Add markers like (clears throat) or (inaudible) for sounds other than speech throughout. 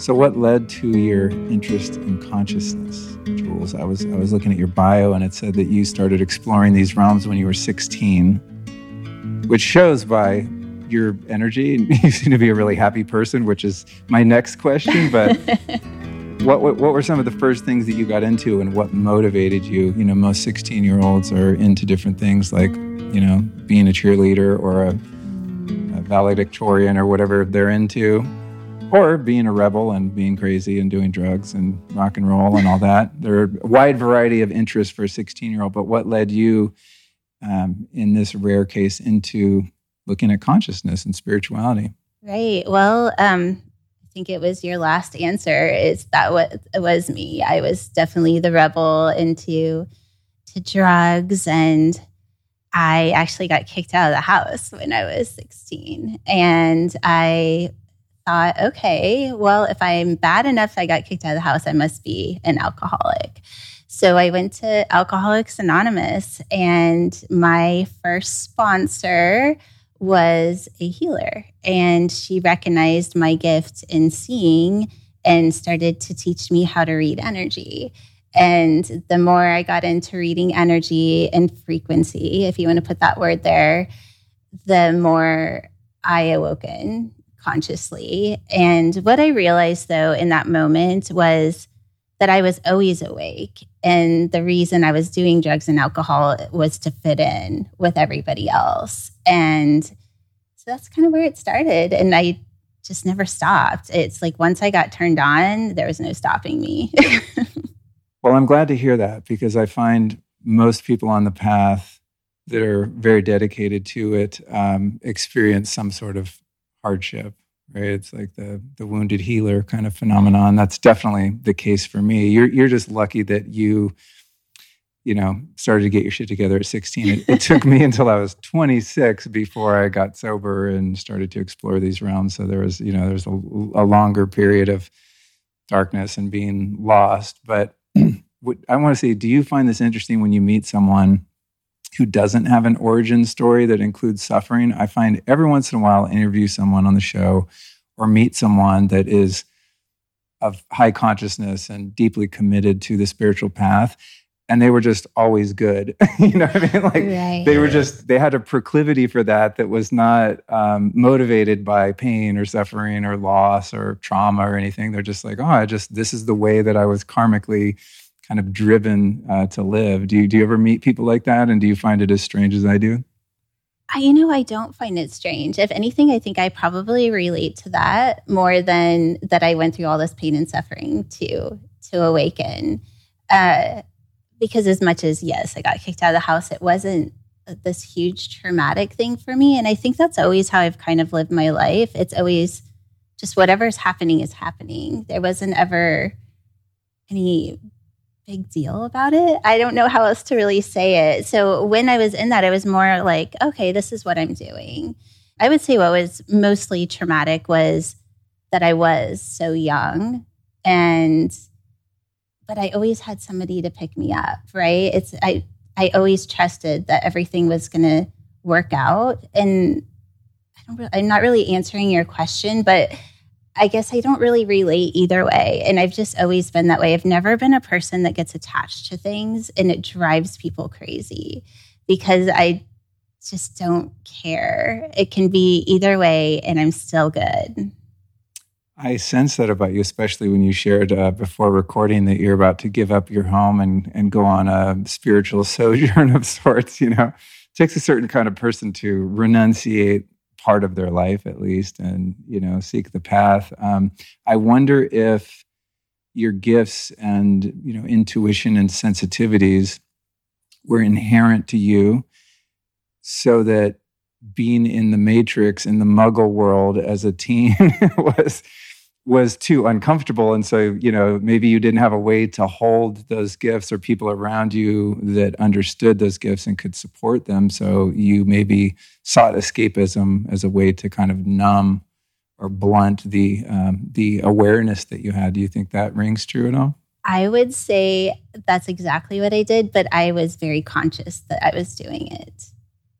So, what led to your interest in consciousness, Jewels? I was I was looking at your bio, and it said that you started exploring these realms when you were 16, which shows by your energy. (laughs) You seem to be a really happy person, which is my next question. But (laughs) what, what, what were some of the first things that you got into, and what motivated you? You know, most 16 year olds are into different things, like you know, being a cheerleader or a, a valedictorian or whatever they're into. Or being a rebel and being crazy and doing drugs and rock and roll and all that. There are a wide variety of interests for a 16 year old, but what led you um, in this rare case into looking at consciousness and spirituality. Right. Well, um, think it was your last answer. Is that what was me? I was definitely the rebel into to drugs, and I actually got kicked out of the house when I was 16. And I thought, okay, well, if I'm bad enough, I got kicked out of the house, I must be an alcoholic. So I went to Alcoholics Anonymous, and my first sponsor was a healer and she recognized my gift in seeing and started to teach me how to read energy. And the more I got into reading energy and frequency, if you want to put that word there, the more I awoken consciously. And what I realized though in that moment was that I was always awake. And the reason I was doing drugs and alcohol was to fit in with everybody else. And so that's kind of where it started. And I just never stopped. It's like once I got turned on, there was no stopping me. (laughs) well, I'm glad to hear that because I find most people on the path that are very dedicated to it um, experience some sort of hardship right? It's like the the wounded healer kind of phenomenon. That's definitely the case for me. You're you're just lucky that you you know started to get your shit together at 16 it, it took me (laughs) until i was 26 before i got sober and started to explore these realms. So there was you know there's a, a longer period of darkness and being lost. But (clears throat) what, i want to say do you find this interesting when you meet someone who doesn't have an origin story that includes suffering. I find every once in a while I interview someone on the show or meet someone that is of high consciousness and deeply committed to the spiritual path and they were just always good (laughs) you know what i mean like right. they were just they had a proclivity for that that was not um, motivated by pain or suffering or loss or trauma or anything they're just like oh i just this is the way that i was karmically kind of driven uh, to live. Do you, do you ever meet people like that? And do you find it as strange as I do? I, you know, I don't find it strange. If anything, I think I probably relate to that more than that I went through all this pain and suffering to to awaken. Uh, because as much as yes, I got kicked out of the house, it wasn't uh, this huge traumatic thing for me. And I think that's always how I've kind of lived my life. It's always just whatever's happening is happening. There wasn't ever any big deal about it. I don't know how else to really say it. So when I was in that, it was more like, okay, this is what I'm doing. I would say what was mostly traumatic was that I was so young and but I always had somebody to pick me up, right? It's I I always trusted that everything was going to work out and I don't I'm not really answering your question, but I guess I don't really relate either way. And I've just always been that way. I've never been a person that gets attached to things and it drives people crazy because I just don't care. It can be either way and I'm still good. I sense that about you, especially when you shared uh, before recording that you're about to give up your home and, and go on a spiritual (laughs) sojourn of sorts. You know, it takes a certain kind of person to renunciate part of their life at least and you know seek the path um, i wonder if your gifts and you know intuition and sensitivities were inherent to you so that being in the matrix in the muggle world as a teen (laughs) was was too uncomfortable. And so you know maybe you didn't have a way to hold those gifts or people around you that understood those gifts and could support them. So you maybe sought escapism as a way to kind of numb or blunt the um, the awareness that you had. Do you think that rings true at all? I would say that's exactly what I did, but I was very conscious that I was doing it.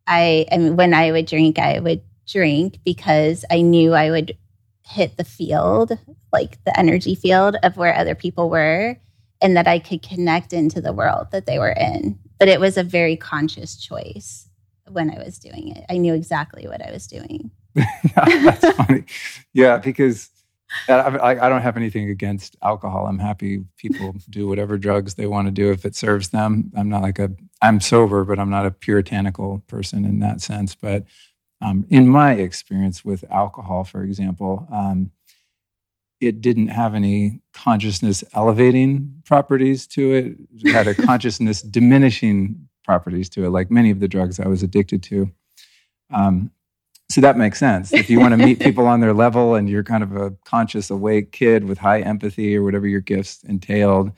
I, I mean, when I would drink, I would drink because I knew I would hit the field, like the energy field of where other people were, and that I could connect into the world that they were in. But it was a very conscious choice when I was doing it. I knew exactly what I was doing. (laughs) That's funny. Yeah, because uh, I, I, don't have anything against alcohol. I'm happy people (laughs) do whatever drugs they want to do if it serves them. I'm not like a, I'm sober, but I'm not a puritanical person in that sense. But um, in my experience with alcohol, for example, um, it didn't have any consciousness elevating properties to it. It had a (laughs) consciousness diminishing properties to it, like many of the drugs I was addicted to. Um, so that makes sense. If you want to meet people on their level and you're kind of a conscious, awake kid with high empathy or whatever your gifts entailed,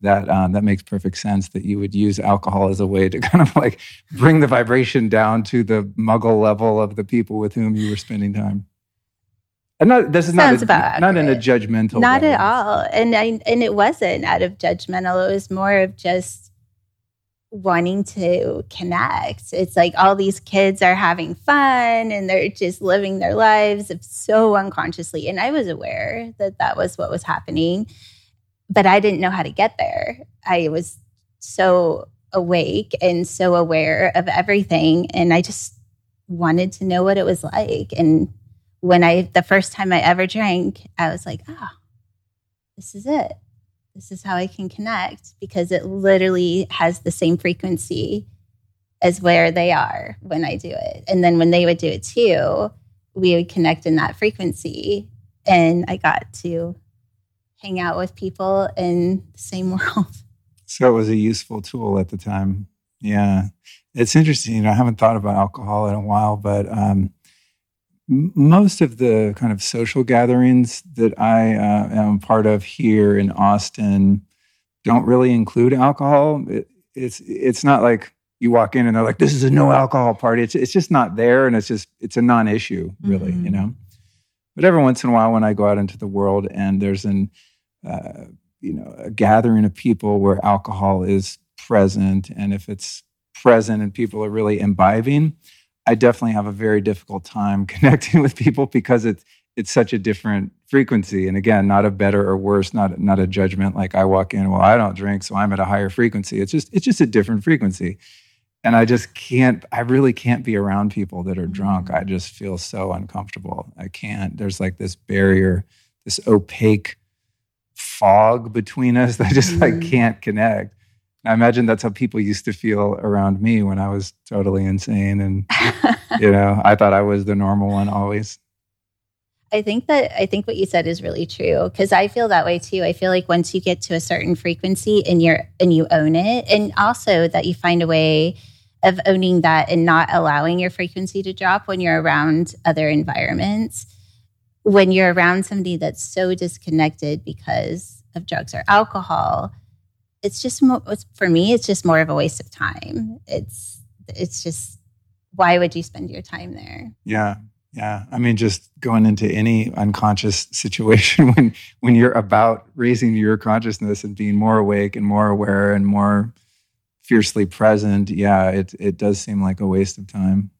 that um, that makes perfect sense that you would use alcohol as a way to (laughs) kind of like bring the vibration down to the muggle level of the people with whom you were spending time. And not, this is Sounds not a, not in a judgmental. Not at all, and I and it wasn't out of judgmental. It was more of just wanting to connect. It's like all these kids are having fun and they're just living their lives so unconsciously. And I was aware that that was what was happening, but I didn't know how to get there. I was so awake and so aware of everything. And I just wanted to know what it was like. And when I, the first time I ever drank, I was like, oh, this is it this is how I can connect because it literally has the same frequency as where they are when I do it. And then when they would do it too, we would connect in that frequency. And I got to hang out with people in the same (laughs) world. So it was a useful tool at the time. Yeah. It's interesting. You know, I haven't thought about alcohol in a while, but um, most of the kind of social gatherings that I uh, am part of here in Austin don't really include alcohol. It, it's it's not like you walk in and they're like, "This is a no alcohol party." It's it's just not there, and it's just it's a non-issue, really, mm-hmm. you know. But every once in a while, when I go out into the world and there's an uh, you know a gathering of people where alcohol is present, and if it's present and people are really imbibing, I definitely have a very difficult time (laughs) connecting with people because it's it's such a different frequency. And again, not a better or worse, not not a judgment like I walk in, well, I don't drink, so I'm at a higher frequency. It's just it's just a different frequency. And I just can't, I really can't be around people that are drunk. Mm-hmm. I just feel so uncomfortable. I can't. There's like this barrier, this opaque fog between us (laughs) that I just like mm-hmm. can't connect. I imagine that's how people used to feel around me when I was totally insane. And, (laughs) you know, I thought I was the normal one always. I think that I think what you said is really true because I feel that way too. I feel like once you get to a certain frequency and you're and you own it, and also that you find a way of owning that and not allowing your frequency to drop when you're around other environments. When you're around somebody that's so disconnected because of drugs or alcohol, it's just more, it's, for me it's just more of a waste of time it's it's just why would you spend your time there yeah yeah i mean just going into any unconscious (laughs) situation when when you're about raising your consciousness and being more awake and more aware and more fiercely present yeah it it does seem like a waste of time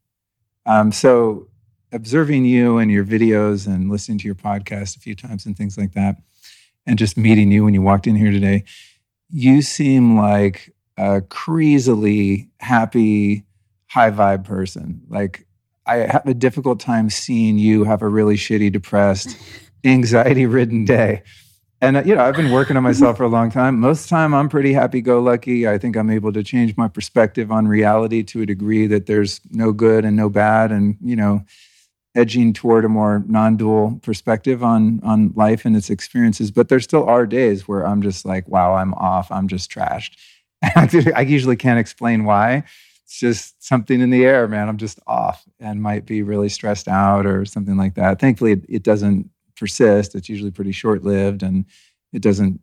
um, so observing you and your videos and listening to your podcast a few times and things like that and just meeting you when you walked in here today you seem like a crazily happy, high vibe person. Like I have a difficult time seeing you have a really shitty, depressed, anxiety ridden day. And uh, you know, I've been working on myself for a long time. Most of the time, I'm pretty happy-go-lucky. I think I'm able to change my perspective on reality to a degree that there's no good and no bad, and you know, edging toward a more non-dual perspective on on life and its experiences but there still are days where i'm just like wow i'm off i'm just trashed (laughs) i usually can't explain why it's just something in the air man. I'm just off and might be really stressed out or something like that. Thankfully it, it doesn't persist. It's usually pretty short-lived and it doesn't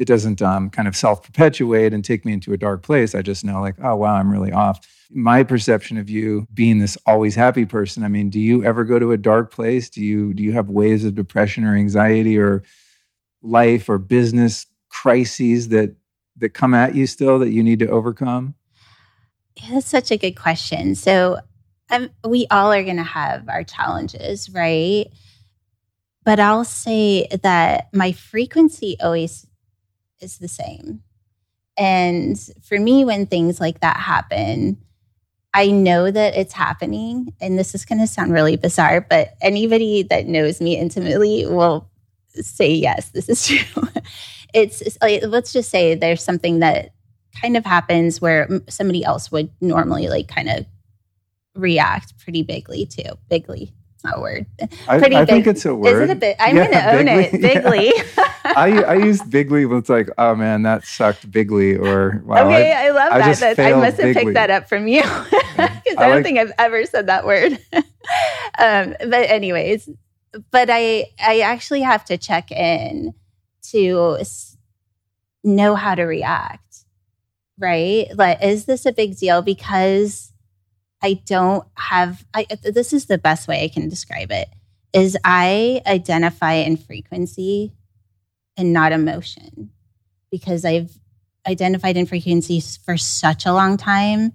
it doesn't um, kind of self-perpetuate and take me into a dark place. I just know like oh wow i'm really off. My perception of you being this always happy person i mean do you ever go to a dark place? Do you do you have waves of depression or anxiety or life or business crises that that come at you still that you need to overcome? Yeah, that's such a good question. So um, we all are going to have our challenges, right? But I'll say that my frequency always is the same. And for me, when things like that happen, I know that it's happening. And this is going to sound really bizarre, but anybody that knows me intimately will say, yes, this is (laughs) true. it's, it's let's just say there's something that kind of happens where somebody else would normally like kind of react pretty bigly too. Bigly, it's not a word. I, I big. think it's a word. Is it a bit? I'm yeah, going to own it. (laughs) Bigly. Yeah. (laughs) I, I use bigly when it's like, oh man, that sucked bigly. Or wow, okay, I, I love I that. that I must have bigly. picked that up from you (laughs) because I, I, don't like, think I've ever said that word. um, but anyways, but I I actually have to check in to know how to react. Right? Like, is this a big deal? Because I don't have. I, this is the best way I can describe it. Is I identify in frequency and not emotion because I've identified in frequencies for such a long time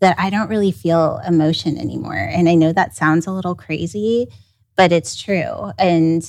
that I don't really feel emotion anymore. And I know that sounds a little crazy, but it's true. And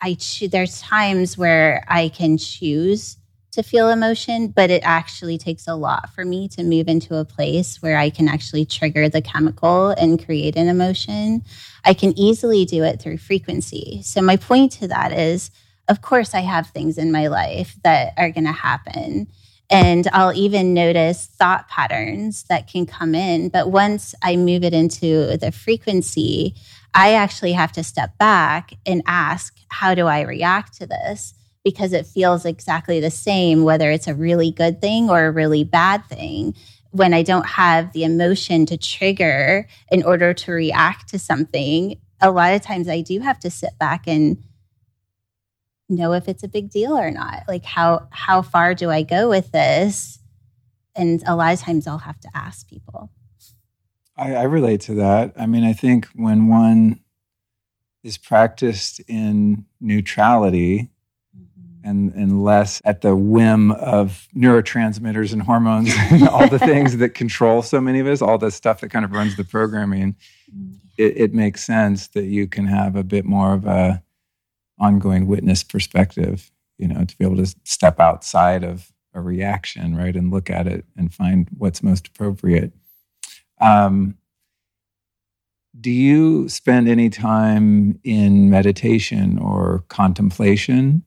I cho- there's times where I can choose to feel emotion, but it actually takes a lot for me to move into a place where I can actually trigger the chemical and create an emotion. I can easily do it through frequency. So my point to that is of course, I have things in my life that are going to happen. And I'll even notice thought patterns that can come in. But once I move it into the frequency, I actually have to step back and ask, how do I react to this? Because it feels exactly the same, whether it's a really good thing or a really bad thing. When I don't have the emotion to trigger in order to react to something, a lot of times I do have to sit back and know if it's a big deal or not. Like how how far do I go with this? And a lot of times I'll have to ask people. I, I relate to that. I mean, I think when one is practiced in neutrality. And, and less at the whim of neurotransmitters and hormones (laughs) and all the things that control so many of us, all the stuff that kind of runs the programming, mm-hmm. it, it makes sense that you can have a bit more of a ongoing witness perspective, you know, to be able to step outside of a reaction, right, and look at it and find what's most appropriate. Um, do you spend any time in meditation or contemplation?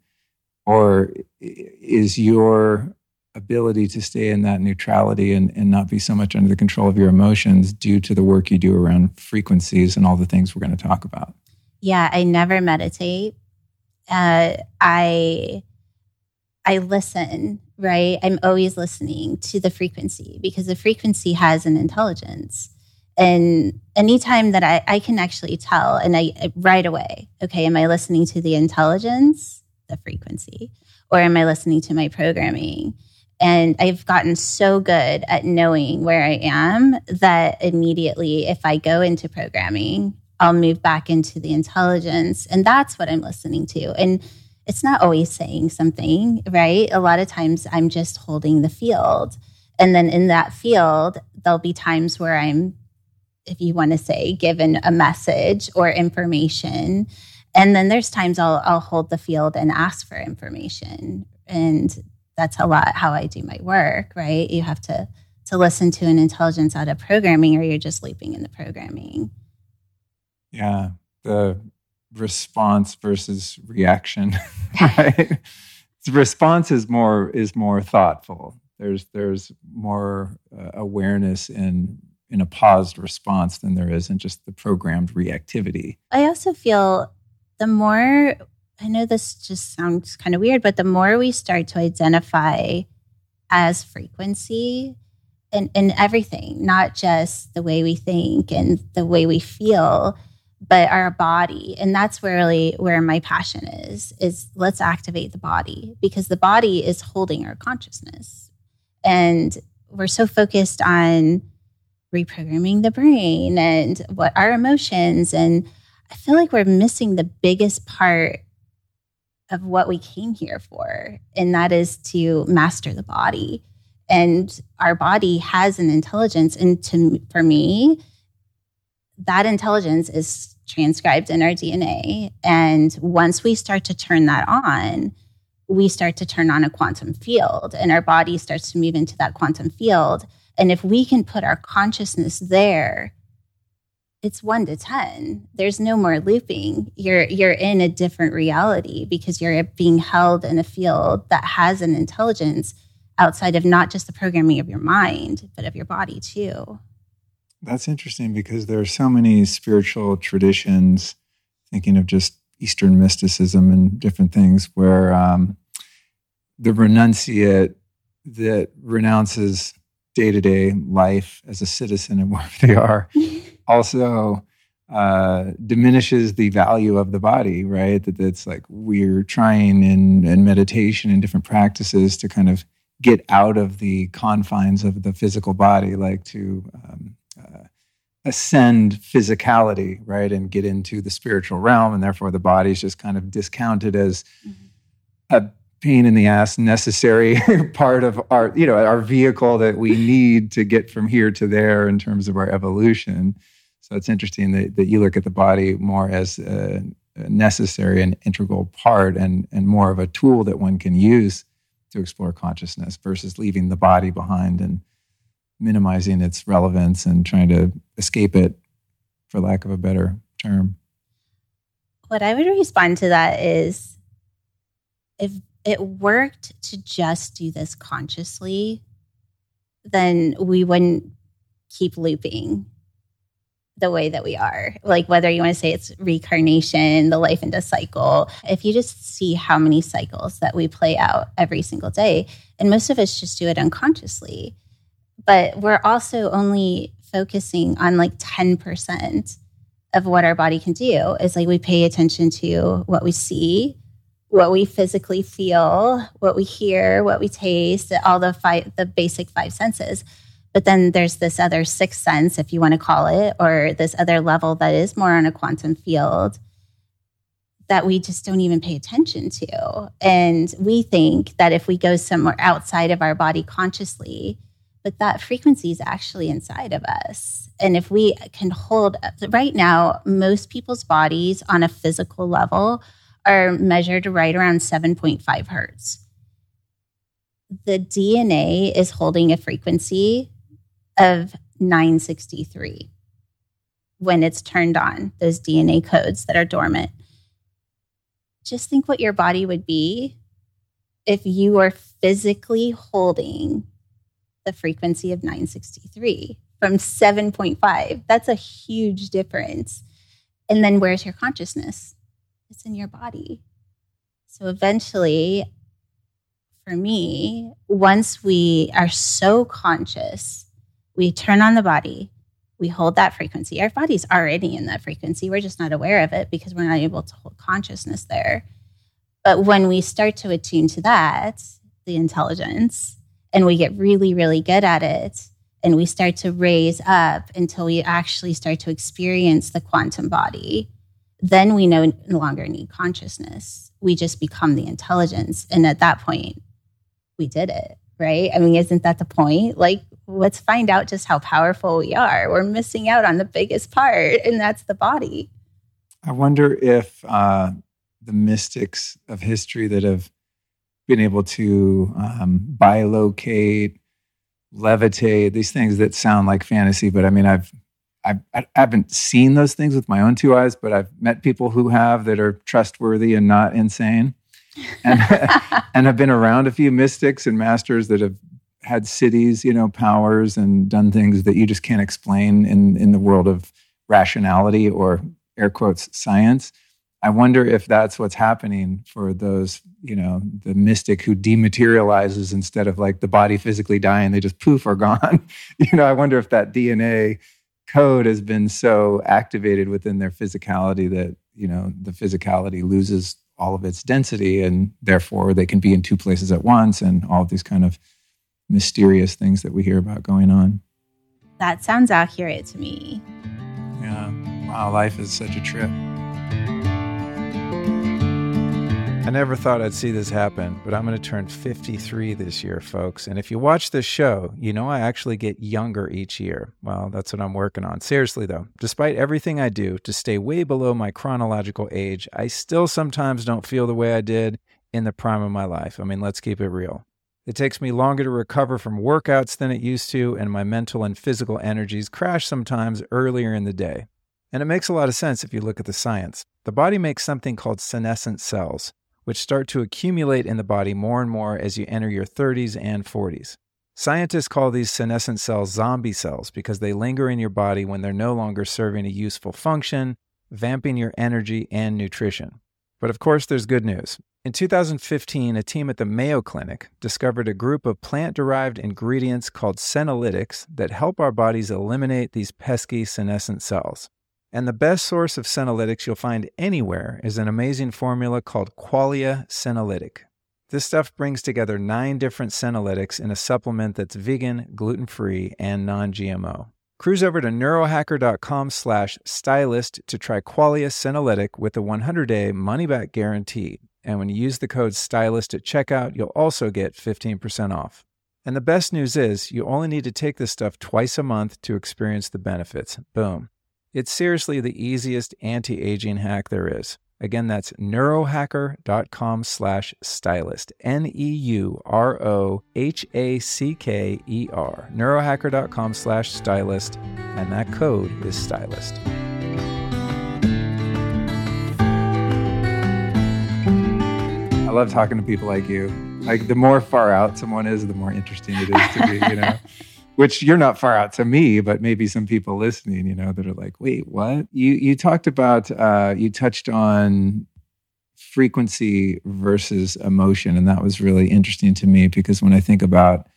Or is your ability to stay in that neutrality and, and not be so much under the control of your emotions due to the work you do around frequencies and all the things we're going to talk about? Yeah, I never meditate uh, I I listen, right? I'm always listening to the frequency because the frequency has an intelligence. And anytime that I, I can actually tell, and I right away, okay, am I listening to the intelligence, the frequency, or am I listening to my programming? And I've gotten so good at knowing where I am that immediately, if I go into programming, I'll move back into the intelligence. And that's what I'm listening to. And it's not always saying something, right? A lot of times I'm just holding the field. And then in that field, there'll be times where I'm, if you want to say, given a message or information. And then there's times I'll, I'll hold the field and ask for information. And that's a lot how I do my work, right? You have to to listen to an intelligence out of programming or you're just leaping in the programming. Yeah, the response versus reaction, (laughs) right? the response is more is more thoughtful. There's there's more uh, awareness in in a paused response than there is in just the programmed reactivity. I also feel the more I know this just sounds kind of weird, but the more we start to identify as frequency in, in everything, not just the way we think and the way we feel, but our body. And that's really where my passion is is let's activate the body because the body is holding our consciousness. And we're so focused on reprogramming the brain and what our emotions and i feel like we're missing the biggest part of what we came here for, and that is to master the body. And our body has an intelligence, and to for me, that intelligence is transcribed in our DNA. And once we start to turn that on, we start to turn on a quantum field, and our body starts to move into that quantum field. And if we can put our consciousness there, it's one to 10. There's no more looping. You're, you're in a different reality because you're being held in a field that has an intelligence outside of not just the programming of your mind, but of your body too. That's interesting because there are so many spiritual traditions, thinking of just Eastern mysticism and different things, where um, the renunciate that renounces day to day life as a citizen and (laughs) wherever they are (laughs) also uh, diminishes the value of the body, right? That it's like we're trying in, in meditation and different practices to kind of get out of the confines of the physical body, like to um, uh, ascend physicality, right? And get into the spiritual realm. And therefore, the body is just kind of discounted as mm-hmm. a pain in the ass necessary (laughs) part of our you know our vehicle that we need to get from here to there in terms of our evolution so it's interesting that, that you look at the body more as a, a necessary and integral part and and more of a tool that one can use to explore consciousness versus leaving the body behind and minimizing its relevance and trying to escape it for lack of a better term. What i would respond to that is if it worked to just do this consciously, then we wouldn't keep looping the way that we are. Like whether you want to say it's reincarnation, the life into cycle. If you just see how many cycles that we play out every single day, and most of us just do it unconsciously. But we're also only focusing on like 10% of what our body can do. Is like we pay attention to what we see, what we physically feel, what we hear, what we taste, all the five, the basic five senses. But then there's this other sixth sense, if you want to call it, or this other level that is more on a quantum field that we just don't even pay attention to. And we think that if we go somewhere outside of our body consciously, but that frequency is actually inside of us. And if we can hold right now, most people's bodies on a physical level are measured right around 7.5 hertz. The DNA is holding a frequency of 963 when it's turned on, those DNA codes that are dormant. Just think what your body would be if you were physically holding the frequency of 963 from 7.5. That's a huge difference. And then where's your consciousness? it's in your body. So eventually, for me, once we are so conscious, we turn on the body, we hold that frequency. Our body's already in that frequency. We're just not aware of it because we're not able to hold consciousness there. But when we start to attune to that, the intelligence, and we get really, really good at it, and we start to raise up until we actually start to experience the quantum body, then we no longer need consciousness. We just become the intelligence. And at that point, we did it, right? I mean, isn't that the point? Like, let's find out just how powerful we are. We're missing out on the biggest part, and that's the body. I wonder if uh, the mystics of history that have been able to um, bilocate, levitate, these things that sound like fantasy, but I mean, I've I, I haven't seen those things with my own two eyes, but I've met people who have that are trustworthy and not insane. And, (laughs) and I've been around a few mystics and masters that have had siddhis, you know, powers and done things that you just can't explain in, in the world of rationality or air quotes science. I wonder if that's what's happening for those, you know, the mystic who dematerializes instead of like the body physically dying, they just poof are gone. (laughs) you know, I wonder if that DNA code has been so activated within their physicality that you know the physicality loses all of its density and therefore they can be in two places at once and all of these kind of mysterious things that we hear about going on. That sounds accurate to me. Yeah. Wow life is such a trip I never thought I'd see this happen, but I'm going to turn 53 this year, folks. And if you watch this show, you know I actually get younger each year. Well, that's what I'm working on. Seriously, though, despite everything I do to stay way below my chronological age, I still sometimes don't feel the way I did in the prime of my life. I mean, let's keep it real. It takes me longer to recover from workouts than it used to, and my mental and physical energies crash sometimes earlier in the day. And it makes a lot of sense if you look at the science. The body makes something called senescent cells which start to accumulate in the body more and more as you enter your 30s and 40s. Scientists call these senescent cells zombie cells because they linger in your body when they're no longer serving a useful function, vamping your energy and nutrition. But of course, there's good news. In 2015, a team at the Mayo Clinic discovered a group of plant derived ingredients called senolytics that help our bodies eliminate these pesky senescent cells. And the best source of senolytics you'll find anywhere is an amazing formula called Qualia Senolytic. This stuff brings together nine different senolytics in a supplement that's vegan, gluten-free, and non-GMO. Cruise over to neurohacker.com slash stylist to try Qualia Senolytic with a 100-day money-back guarantee. And when you use the code STYLIST at checkout, you'll also get 15% off. And the best news is you only need to take this stuff twice a month to experience the benefits. Boom. It's seriously the easiest anti-aging hack there is. Again, that's neurohacker.com slash stylist. N-E-U-R-O-H-A-C-K-E-R. Neurohacker.com slash stylist. And that code is stylist. I love talking to people like you. Like the more far out someone is, the more interesting it is to be, you know. (laughs) which you're not far out to me, but maybe some people listening, you know, that are like, wait, what? You you talked about uh, you touched on frequency versus emotion, and that was really interesting to me because when I think about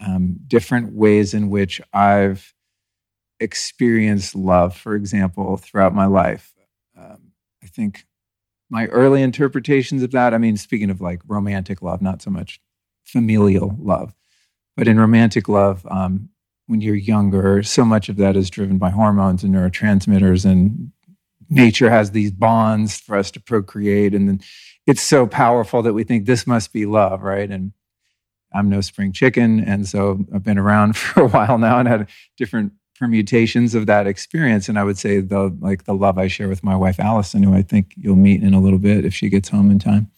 um, different ways in which I've experienced love, for example, throughout my life, um, I think my early interpretations of that. I mean, speaking of like romantic love, not so much familial love but in romantic love, um, when you're younger, so much of that is driven by hormones and neurotransmitters, and nature has these bonds for us to procreate. And then it's so powerful that we think this must be love, right? And I'm no spring chicken. And so I've been around (laughs) for a while now and had different permutations of that experience. And I would say the like the love I share with my wife Allison, who I think you'll meet in a little bit if she gets home in time.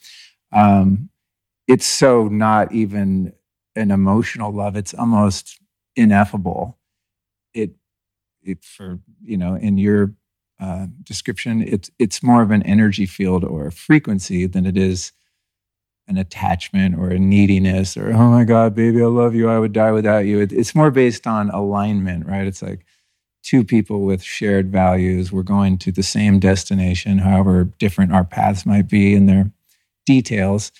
Um, it's so not even an emotional love. It's almost ineffable. It, it for you know, in your uh, description, it's it's more of an energy field or a frequency than it is an attachment or a neediness or oh my god, baby, I love you. I would die without you. It, it's more based on alignment, right? It's like two people with shared values. We're going to the same destination, however different our paths might be in their details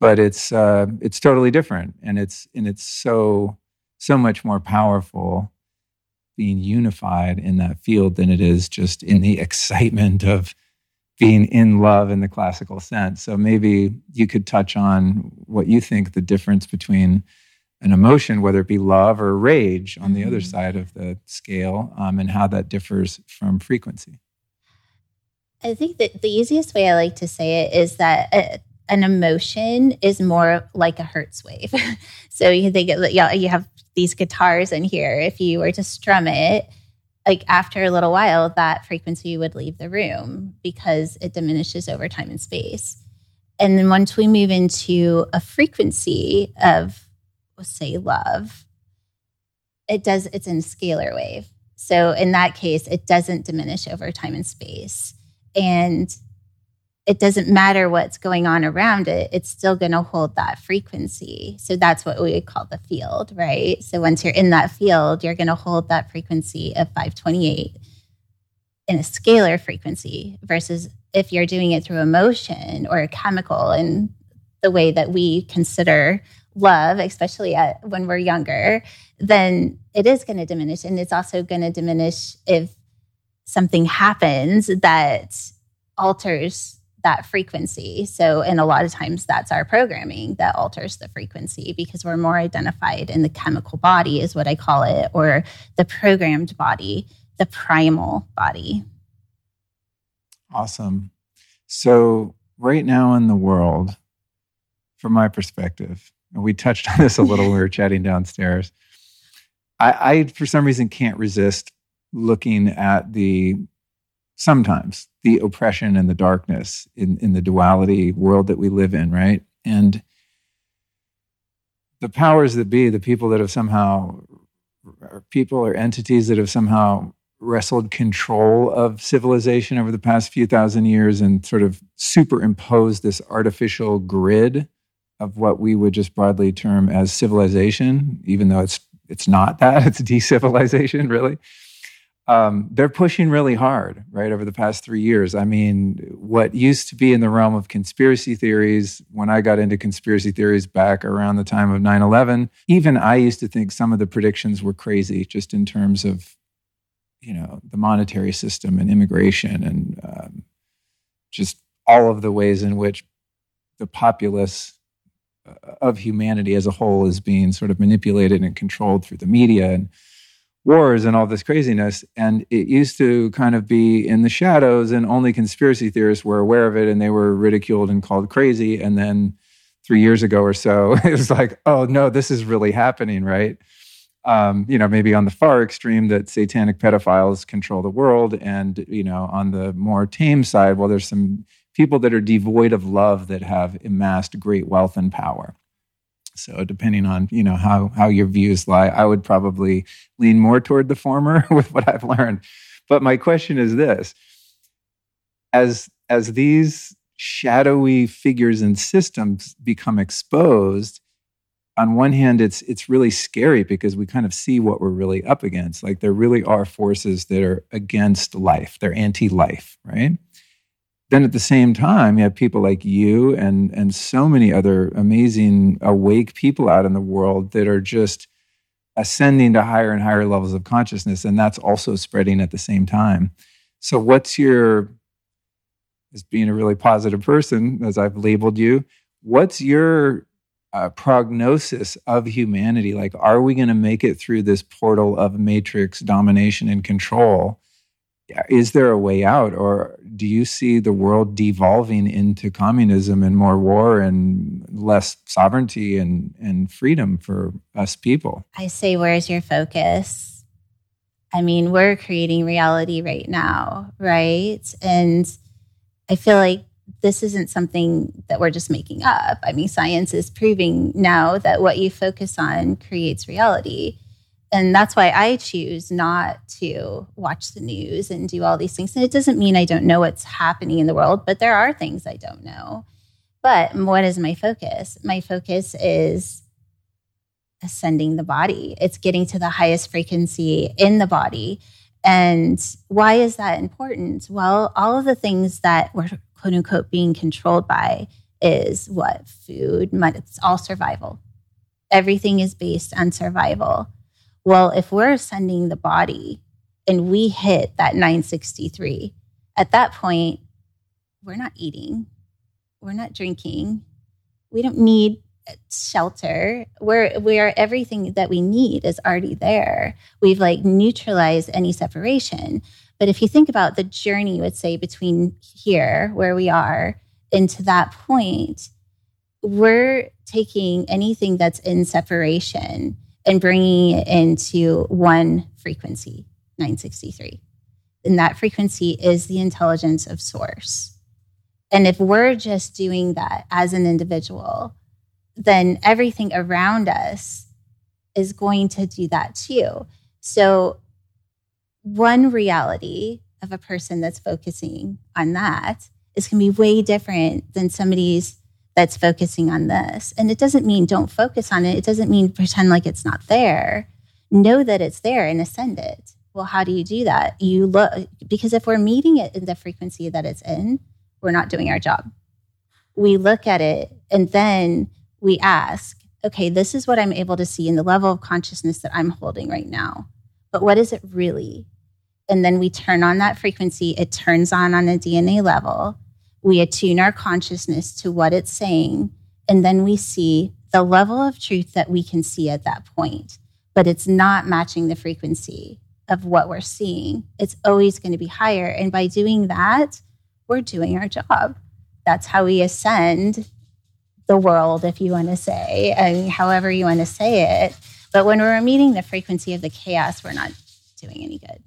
but it's uh, it's totally different, and it's and it's so so much more powerful being unified in that field than it is just in the (laughs) excitement of being in love in the classical sense. So maybe you could touch on what you think the difference between an emotion, whether it be love or rage, on the other mm-hmm. side of the scale, um, and how that differs from frequency. I think that the easiest way I like to say it is that uh, an emotion is more like a Hertz wave. (laughs) so you think it, yeah, you have these guitars in here. If you were to strum it, like after a little while, that frequency would leave the room because it diminishes over time and space. And then once we move into a frequency of, say, love, it does, it's in scalar wave. So in that case, it doesn't diminish over time and space. And it doesn't matter what's going on around it, it's still going to hold that frequency. So that's what we call the field, right? So once you're in that field, you're going to hold that frequency of 528 in a scalar frequency versus if you're doing it through emotion or a chemical in the way that we consider love, especially at, when we're younger, then it is going to diminish. And it's also going to diminish if something happens that alters that frequency. So, and a lot of times that's our programming that alters the frequency because we're more identified in the chemical body, is what I call it, or the programmed body, the primal body. Awesome. So, right now in the world, from my perspective, and we touched on this a little when we were (laughs) chatting downstairs. I, I, for some reason, can't resist looking at the sometimes the oppression and the darkness in, in the duality world that we live in, right? And the powers that be, the people that have somehow, people or entities that have somehow wrestled control of civilization over the past few thousand years and sort of superimposed this artificial grid of what we would just broadly term as civilization, even though it's it's not that (laughs) it's decivilization really um, they're pushing really hard right over the past three years. I mean what used to be in the realm of conspiracy theories when i got into conspiracy theories back around the time of 9-11 even i used to think some of the predictions were crazy just in terms of you know the monetary system and immigration and um, just all of the ways in which the populace of humanity as a whole is being sort of manipulated and controlled through the media and wars and all this craziness. And it used to kind of be in the shadows, and only conspiracy theorists were aware of it and they were ridiculed and called crazy. And then three years ago or so, (laughs) it was like, oh no, this is really happening, right? Um, you know, maybe on the far extreme that satanic pedophiles control the world, and you know, on the more tame side, well, there's some people that are devoid of love that have amassed great wealth and power. So depending on you know how how your views lie, I would probably lean more toward the former (laughs) with what I've learned. But my question is this: as as these shadowy figures and systems become exposed, on one hand, it's it's really scary because we kind of see what we're really up against. Like there really are forces that are against life; they're anti-life, right? Then at the same time, you have people like you and and so many other amazing awake people out in the world that are just ascending to higher and higher levels of consciousness, and that's also spreading at the same time. So, what's your as being a really positive person, as I've labeled you, what's your uh, prognosis of humanity? Like, are we going to make it through this portal of matrix domination and control? Is there a way out or do you see the world devolving into communism and more war and less sovereignty and, and freedom for us people? I say where's your focus? I mean we're creating reality right now right? And i feel like this isn't something that we're just making up. I mean science is proving now that what you focus on creates reality and that's why I choose not to watch the news and do all these things. And it doesn't mean I don't know what's happening in the world, but there are things I don't know. But what is my focus? My focus is ascending the body, it's getting to the highest frequency in the body. And why is that important? Well, all of the things that we're quote unquote being controlled by is what food, it's all survival. Everything is based on survival. Well, if we're ascending the body and we hit that 963, at that point, we're not eating, we're not drinking, we don't need shelter. Where where everything that we need is already there. We've like neutralized any separation. But if you think about the journey let's say between here where we are into that point we're taking anything that's in separation and bringing it into one frequency, 963. And that frequency is the intelligence of source. And if we're just doing that as an individual, then everything around us is going to do that too. So, one reality of a person that's focusing on that is going to be way different than somebody's that's focusing on this. And it doesn't mean don't focus on it. It doesn't mean pretend like it's not there. Know that it's there and ascend it. Well, how do you do that? You look, because if we're meeting it in the frequency that it's in, we're not doing our job. We look at it and then we ask, okay, this is what I'm able to see in the level of consciousness that I'm holding right now. But what is it really? And then we turn on that frequency. It turns on on a DNA level we attune our consciousness to what it's saying, and then we see the level of truth that we can see at that point. But it's not matching the frequency of what we're seeing. It's always going to be higher. And by doing that, we're doing our job. That's how we ascend the world, if you want to say, and however you want to say it. But when we're meeting the frequency of the chaos, we're not doing any good.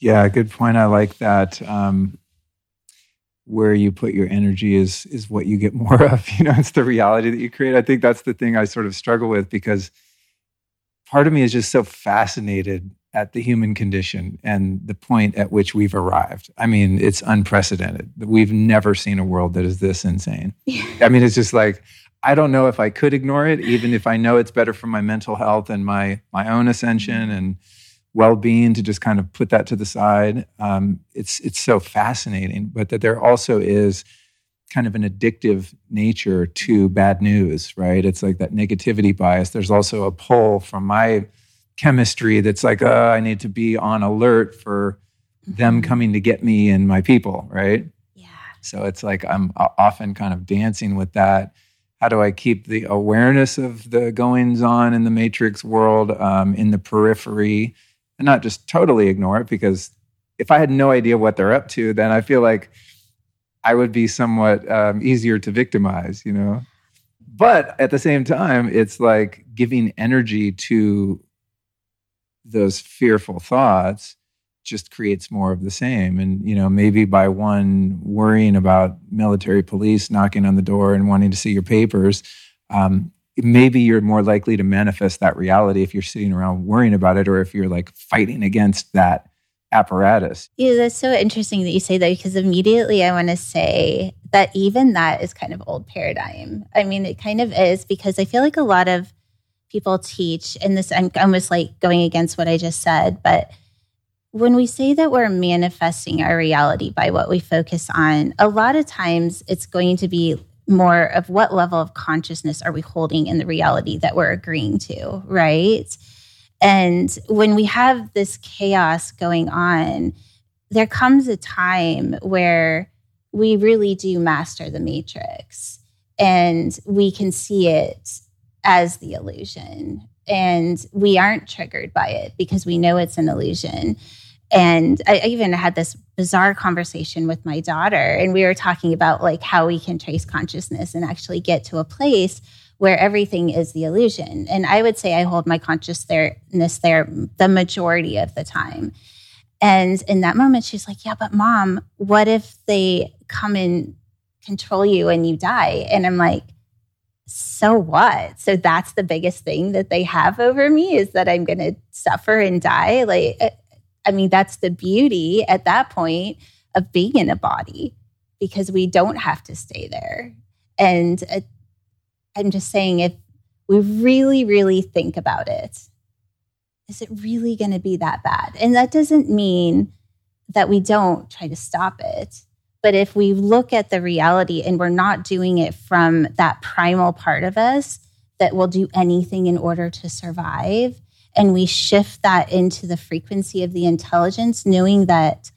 Yeah, good point. I like that. Um, where you put your energy is is what you get (laughs) more of. You know, it's the reality that you create. I think that's the thing I sort of struggle with because part of me is just so fascinated at the human condition and the point at which we've arrived. I mean, it's unprecedented. We've never seen a world that is this insane. (laughs) I mean, it's just like I don't know if I could ignore it, even if I know it's better for my mental health and my my own ascension and well-being. To just kind of put that to the side, um, it's it's so fascinating. But that there also is kind of an addictive nature to bad news, right? It's like that negativity bias. There's also a pull from my chemistry that's like, uh, I need to be on alert for them mm-hmm. coming to get me and my people, right? Yeah. So it's like I'm often kind of dancing with that. How do I keep the awareness of the goings on in the matrix world um, in the periphery and not just totally ignore it? Because if I had no idea what they're up to, then I feel like I would be somewhat um, easier to victimize, you know? But at the same time, it's like giving energy to those fearful thoughts just creates more of the same. And, you know, maybe by one worrying about military police knocking on the door and wanting to see your papers, um, maybe you're more likely to manifest that reality if you're sitting around worrying about it or if you're like fighting against that apparatus. Yeah, that's so interesting that you say that because immediately I want to say that even that is kind of old paradigm. I mean, it kind of is because I feel like a lot of people teach, and this I'm almost like going against what I just said, but when we say that we're manifesting our reality by what we focus on, a lot of times it's going to be more of what level of consciousness are we holding in the reality that we're agreeing to, right? And when we have this chaos going on, there comes a time where we really do master the matrix and we can see it as the illusion. And we aren't triggered by it because we know it's an illusion. And I even had this bizarre conversation with my daughter, and we were talking about like how we can trace consciousness and actually get to a place where everything is the illusion. And I would say I hold my consciousness there the majority of the time. And in that moment, she's like, Yeah, but mom, what if they come and control you and you die? And I'm like, so what? So that's the biggest thing that they have over me is that I'm going to suffer and die. Like, I mean, that's the beauty at that point of being in a body because we don't have to stay there. And uh, I'm just saying, if we really, really think about it, is it really going to be that bad? And that doesn't mean that we don't try to stop it. But if we look at the reality and we're not doing it from that primal part of us that will do anything in order to survive, and we shift that into the frequency of the intelligence, knowing that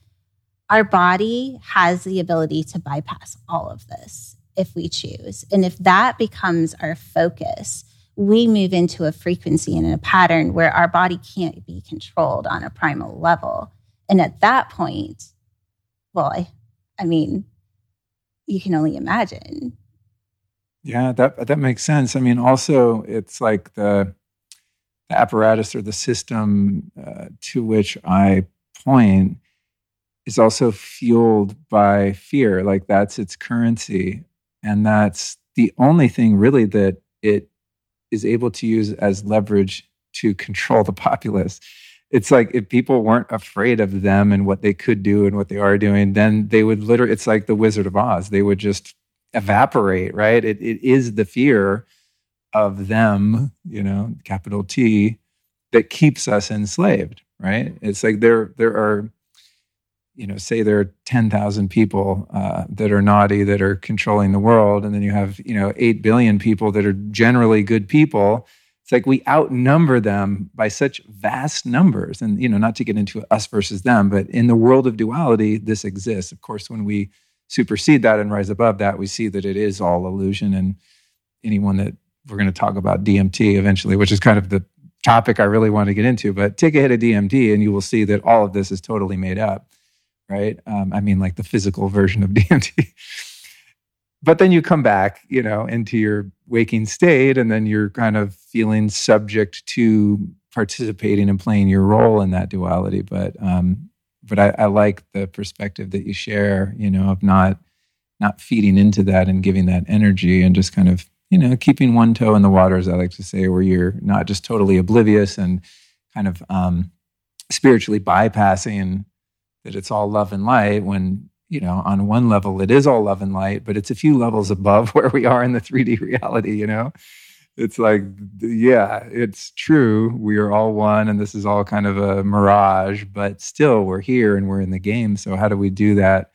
our body has the ability to bypass all of this if we choose. And if that becomes our focus, we move into a frequency and a pattern where our body can't be controlled on a primal level. And at that point, well, I, I mean, you can only imagine. Yeah, that that makes sense. I mean, also, it's like the, the apparatus or the system uh, to which I point is also fueled by fear. Like that's its currency. And that's the only thing really that it is able to use as leverage to control the populace. It's like if people weren't afraid of them and what they could do and what they are doing, then they would literally, it's like the Wizard of Oz. They would just evaporate, right? It, it is the fear of them, you know, capital T, that keeps us enslaved, right? It's like there, there are you know, say there are 10,000 people uh, that are naughty that are controlling the world, and then you have, you know, 8 billion people that are generally good people. It's like we outnumber them by such vast numbers. And, you know, not to get into us versus them, but in the world of duality, this exists. Of course, when we supersede that and rise above that, we see that it is all illusion. And anyone that we're going to talk about DMT eventually, which is kind of the topic I really want to get into, but take a hit of DMT and you will see that all of this is totally made up right? Um, I mean, like the physical version of (laughs) DMT. but then you come back, you know, into your waking state, and then you're kind of feeling subject to participating and playing your role in that duality. But um, but I, I like the perspective that you share, you know, of not not feeding into that and giving that energy and just kind of you know keeping one toe in the water as i like to say where you're not just totally oblivious and kind of um, spiritually bypassing that it's all love and light when you know on one level it is all love and light but it's a few levels above (laughs) where we are in the 3d reality you know? It's like yeah it's true we are all one and this is all kind of a mirage but still we're here and we're in the game so how do we do that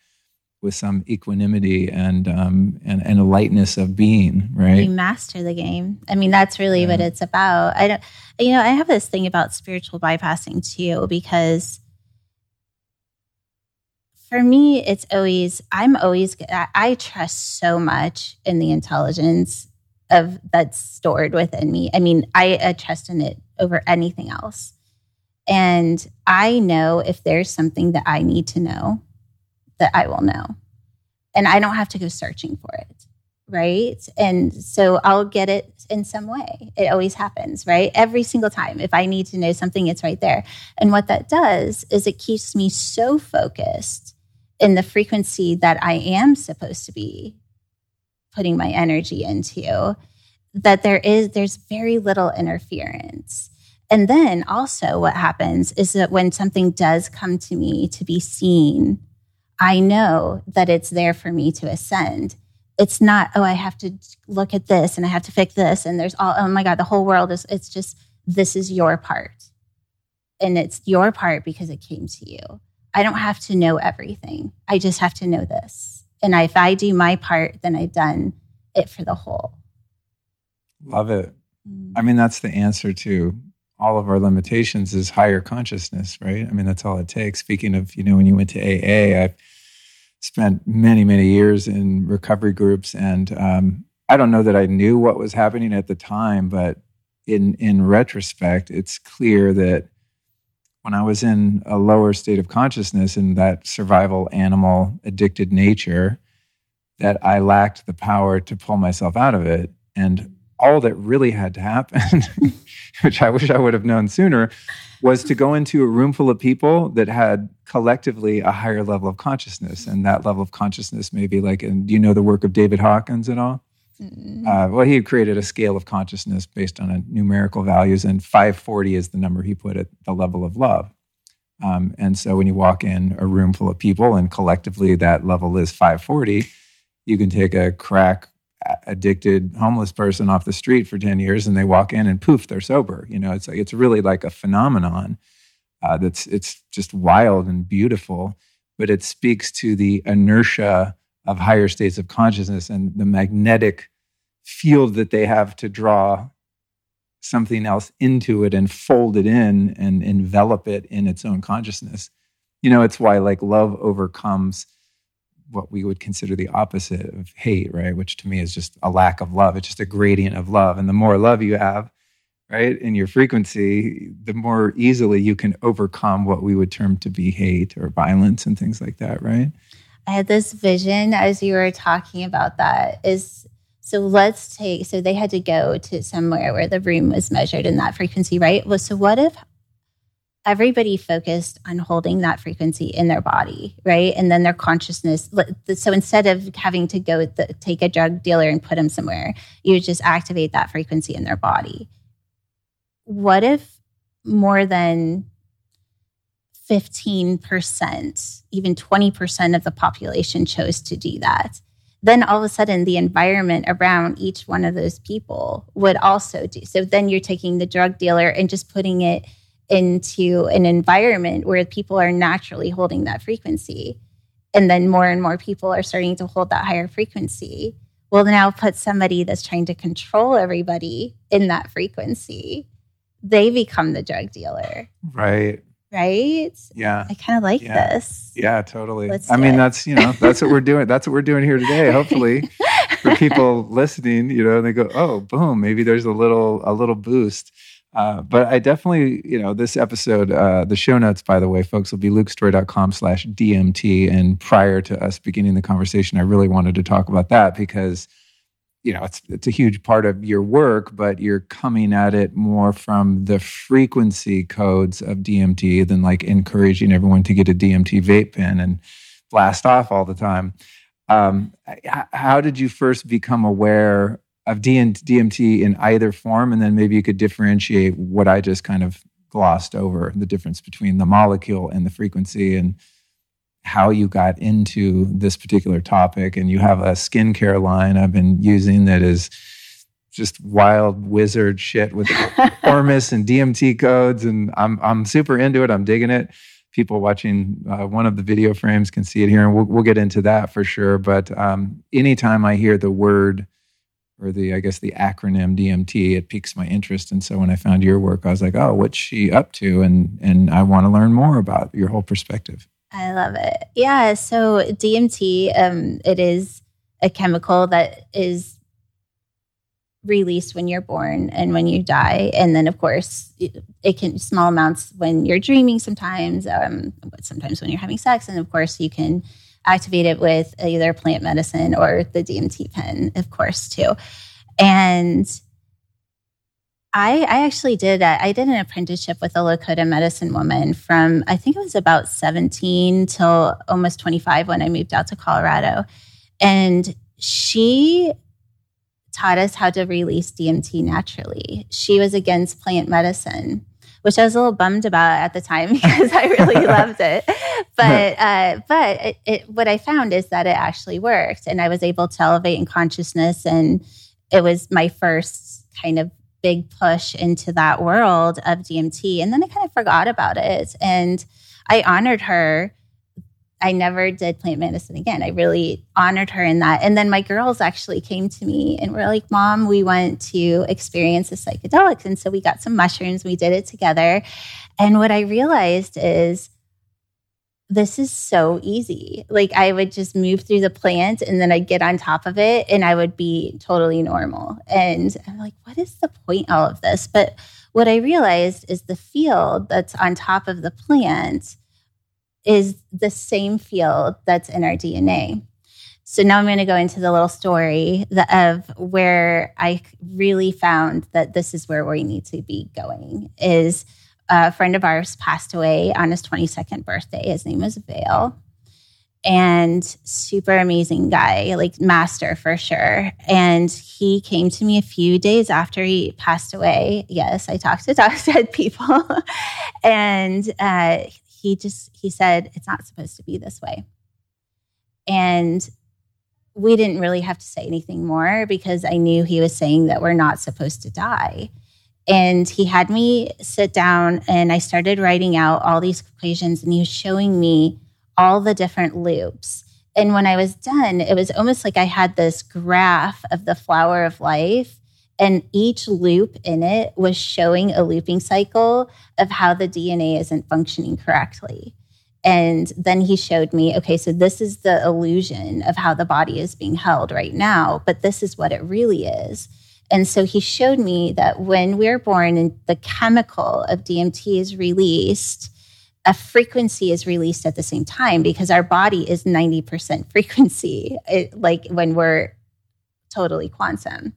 with some equanimity and um, and, and a lightness of being, right? We master the game. I mean, that's really yeah. what it's about. I don't, you know, I have this thing about spiritual bypassing too, because for me, it's always I'm always I trust so much in the intelligence of that's stored within me. I mean, I, I trust in it over anything else. And I know if there's something that I need to know, that I will know. And I don't have to go searching for it. Right. And so I'll get it in some way. It always happens, right? Every single time. If I need to know something, it's right there. And what that does is it keeps me so focused in the frequency that I am supposed to be putting my energy into that there is there's very little interference and then also what happens is that when something does come to me to be seen I know that it's there for me to ascend. It's not, oh, I have to look at this and I have to fix this. And there's all, oh my God, the whole world is, it's just, this is your part. And it's your part because it came to you. I don't have to know everything. I just have to know this. And if I do my part, then I've done it for the whole. Love it. Mm. I mean, that's the answer to all of our limitations is higher consciousness, right? I mean, that's all it takes. Speaking of, you know, when you went to AA, I spent many, many years in recovery groups, and um, I don't know that I knew what was happening at the time, but in in retrospect, it's clear that when I was in a lower state of consciousness in that survival animal addicted nature, that I lacked the power to pull myself out of it. And all that really had to happen, (laughs) which I wish I would have known sooner, was to go into a room full of people that had collectively a higher level of consciousness. And that level of consciousness may be like, and do you know the work of David Hawkins and all? Uh, well, he created a scale of consciousness based on a numerical values, and 540 is the number he put at the level of love. Um, and so when you walk in a room full of people and collectively that level is 540, you can take a crack addicted homeless person off the street for 10 years and they walk in and poof they're sober. You know it's like it's really like a phenomenon uh, that's it's just wild and beautiful but it speaks to the inertia of higher states of consciousness and the magnetic field that they have to draw something else into it and fold it in and envelop it in its own consciousness. You know it's why like love overcomes what we would consider the opposite of hate, right? Which to me is just a lack of love. It's just a gradient of love. And the more love you have, right, in your frequency, the more easily you can overcome what we would term to be hate or violence and things like that, right? I had this vision as you were talking about that is so let's take so they had to go to somewhere where the room was measured in that frequency, right? Well, so what if everybody focused on holding that frequency in their body, right? And then their consciousness. So instead of having to go the, take a drug dealer and put them somewhere, you just activate that frequency in their body. What if more than 15%, even 20% of the population chose to do that? Then all of a sudden, the environment around each one of those people would also do. So then you're taking the drug dealer and just putting it into an environment where people are naturally holding that frequency. And then more and more people are starting to hold that higher frequency. will now put somebody that's trying to control everybody in that frequency. They become the drug dealer. Right. Right. Yeah. I kind of like yeah. this. Yeah, totally. I mean, it. that's, you know, that's what we're doing. That's what we're doing here today. Hopefully (laughs) for people listening, you know, and they go, oh, boom, maybe there's a little, a little boost Uh, but I definitely, you know, this episode, uh, the show notes, by the way, folks, will be lukestory.com slash DMT. And prior to us beginning the conversation, I really wanted to talk about that because, you know, it's, it's a huge part of your work, but you're coming at it more from the frequency codes of DMT than like encouraging everyone to get a DMT vape pen and blast off all the time. Um, how did you first become aware of DMT in either form, and then maybe you could differentiate what I just kind of glossed over the difference between the molecule and the frequency and how you got into this particular topic. And you have a skincare line I've been using that is just wild wizard shit with (laughs) Ormus and DMT codes, and I'm I'm super into it. I'm digging it. People watching uh, one of the video frames can see it here, and we'll, we'll get into that for sure. But um, anytime I hear the word or the I guess the acronym DMT, it piques my interest. And so when I found your work, I was like, oh, what's she up to? And and I want to learn more about your whole perspective. I love it. Yeah. So DMT, um, it is a chemical that is released when you're born and when you die and then of course it, it can small amounts when you're dreaming sometimes um, sometimes when you're having sex and of course you can activate it with either plant medicine or the DMT pen, of course, too. And I, I actually did a, I did an apprenticeship with a Lakota medicine woman from I think it was about 17 till almost 25 when I moved out to Colorado. And she taught us how to release DMT naturally. She was against plant medicine which I was a little bummed about at the time (laughs) because I really (laughs) loved it. But uh, but it, it, what I found is that it actually worked, and I was able to elevate in consciousness, and it was my first kind of big push into that world of DMT. And then I kind of forgot about it, and I honored her I never did plant medicine again. I really honored her in that. And then my girls actually came to me and were like, Mom, we want to experience the psychedelics. And so we got some mushrooms, we did it together. And what I realized is this is so easy. Like I would just move through the plant and then I'd get on top of it and I would be totally normal. And I'm like, what is the point all of this? But what I realized is the field that's on top of the plant is the same field that's in our DNA. So now I'm going to go into the little story of where I really found that this is where we need to be going. Is a friend of ours passed away on his 22nd birthday. His name was Vale, and super amazing guy, like master for sure. And he came to me a few days after he passed away. Yes, I talked to (laughs) dead people, and uh, he just he said it's not supposed to be this way. And we didn't really have to say anything more because i knew he was saying that we're not supposed to die. And he had me sit down and i started writing out all these equations and he was showing me all the different loops. And when i was done it was almost like i had this graph of the flower of life and each loop in it was showing a looping cycle of how the DNA isn't functioning correctly. And then he showed me, okay, so this is the illusion of how the body is being held right now, but this is what it really is. And so he showed me that when we're born and the chemical of DMT is released, a frequency is released at the same time because our body is 90% (laughs) frequency, it, like when we're totally quantum.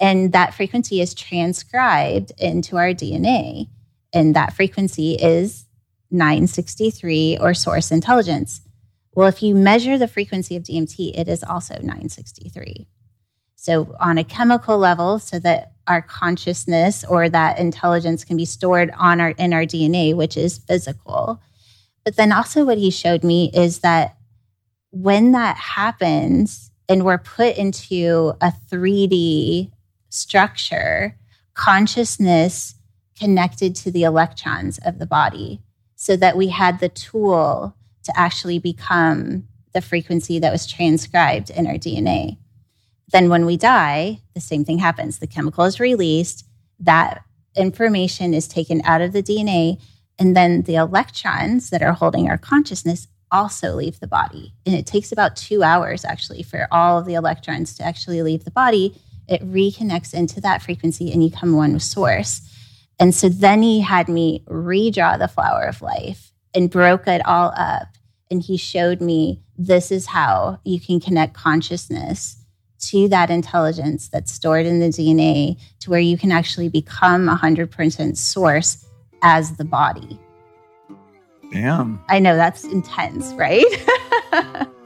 And that frequency is transcribed into our DNA. And that frequency is 963 or source intelligence. Well, if you measure the frequency of DMT, it is also 963. So, on a chemical level, so that our consciousness or that intelligence can be stored on our in our DNA, which is physical. But then also what he showed me is that when that happens and we're put into a 3D structure consciousness connected to the electrons of the body so that we had the tool to actually become the frequency that was transcribed in our DNA. Then, when we die, the same thing happens. The chemical is released, that information is taken out of the DNA, and then the electrons that are holding our consciousness also leave the body. And it takes about two hours actually for all of the electrons to actually leave the body it reconnects into that frequency and you come one with source. And so then he had me redraw the flower of life and broke it all up. And he showed me this is how you can connect consciousness to that intelligence that's stored in the DNA to where you can actually become 100% source as the body. Damn. I know that's intense, right? (laughs)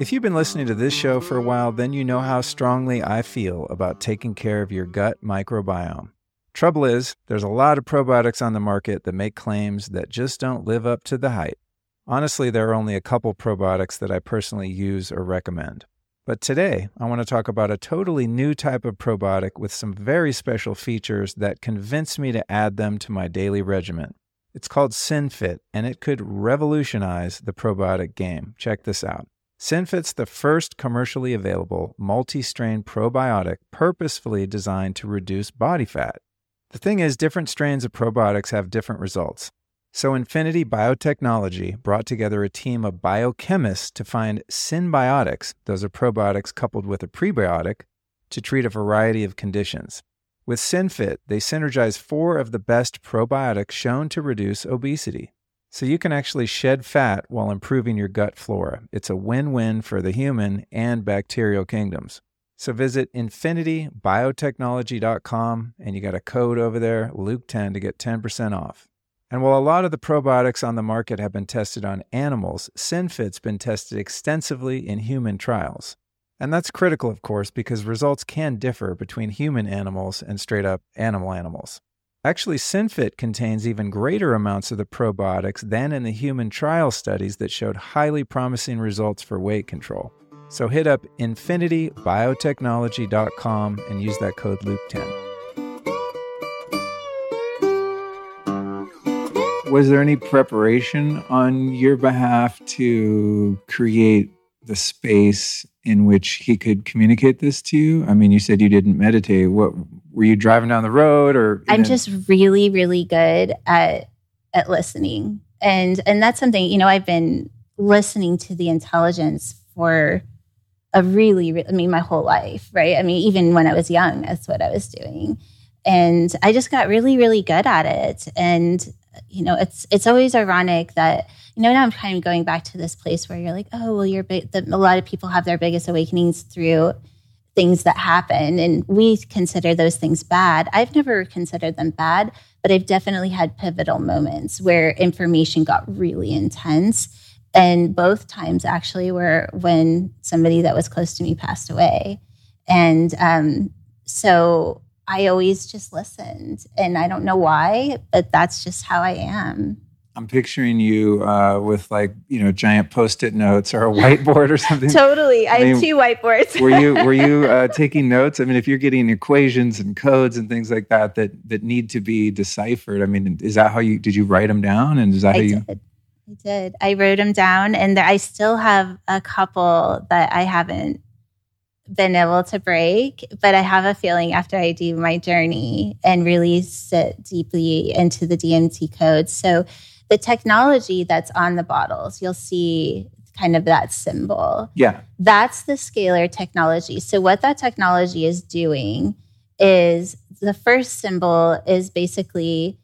if you've been listening to this show for a while, then you know how strongly I feel about taking care of your gut microbiome. Trouble is, there's a lot of probiotics on the market that make claims that just don't live up to the hype. Honestly, there are only a couple probiotics that I personally use or recommend. But today, I want to talk about a totally new type of probiotic with some very special features that convinced me to add them to my daily regimen. It's called SynFit, and it could revolutionize the probiotic game. Check this out. SynFit's the first commercially available multi strain probiotic purposefully designed to reduce body fat. The thing is, different strains of probiotics have different results. So, Infinity Biotechnology brought together a team of biochemists to find synbiotics, those are probiotics coupled with a prebiotic, to treat a variety of conditions. With SynFit, they synergize four of the best probiotics shown to reduce obesity. So you can actually shed fat while improving your gut flora. It's a win win for the human and bacterial kingdoms. So visit infinitybiotechnology.com and you got a code over there, Luke10, to get 10% off. And while a lot of the probiotics on the market have been tested on animals, SynFit's been tested extensively in human trials. And that's critical, of course, because results can differ between human animals and straight up animal animals. Actually, SynFit contains even greater amounts of the probiotics than in the human trial studies that showed highly promising results for weight control. So hit up infinitybiotechnology.com and use that code Luke10. was there any preparation on your behalf to create the space in which he could communicate this to you? I mean, you said you didn't meditate. What were you driving down the road or I'm just really really good at at listening. And and that's something, you know, I've been listening to the intelligence for a really I mean my whole life, right? I mean, even when I was young, that's what I was doing. And I just got really really good at it and you know, it's it's always ironic that you know now I'm kind of going back to this place where you're like, oh well, you're big, the, a lot of people have their biggest awakenings through things that happen, and we consider those things bad. I've never considered them bad, but I've definitely had pivotal moments where information got really intense, and both times actually were when somebody that was close to me passed away, and um, so I always just listened. And I don't know why, but that's just how I am. I'm picturing you uh, with like you know giant post-it notes or a (laughs) whiteboard or something. totally, I, I mean, have two whiteboards. were you were you (laughs) uh, taking notes? I mean, if you're getting equations and codes and things like that that that need to be deciphered, I mean, is that how you did you write them down? And is that I how you? Did. I did. I wrote them down, and I still have a couple that I haven't been able to break, but I have a feeling after I do my journey and really sit deeply into the DMT code. So the technology that's on the bottles, you'll see kind of that symbol. Yeah. That's the scalar technology. So what that technology is doing is the first symbol is basically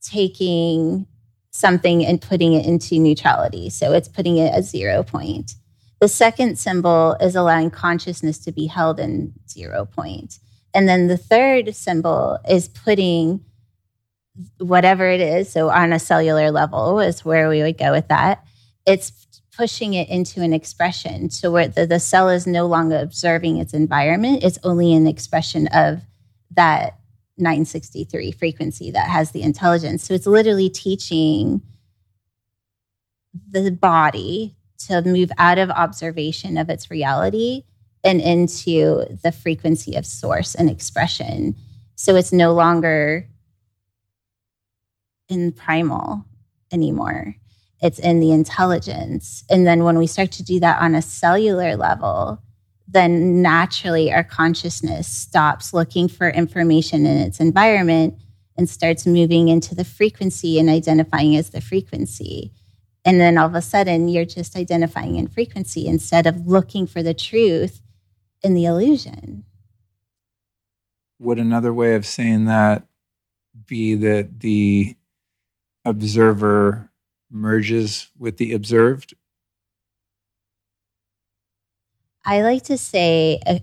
taking something and putting it into neutrality. So it's putting it at zero point. The second symbol is allowing consciousness to be held in zero point. And then the third symbol is putting whatever it is. So on a cellular level is where we would go with that. It's pushing it into an expression. So where the, the cell is no longer observing its environment, it's only an expression of that 963 frequency that has the intelligence. So it's literally teaching the body to move out of observation of its reality and into the frequency of source and expression. So it's no longer in primal anymore. It's in the intelligence. And then when we start to do that on a cellular level, then naturally our consciousness stops looking for information in its environment and starts moving into the frequency and identifying as the frequency. And then all of a sudden, you're just identifying in frequency instead of looking for the truth in the illusion. would another way of saying that be that the observer merges with the observed? I like to say uh,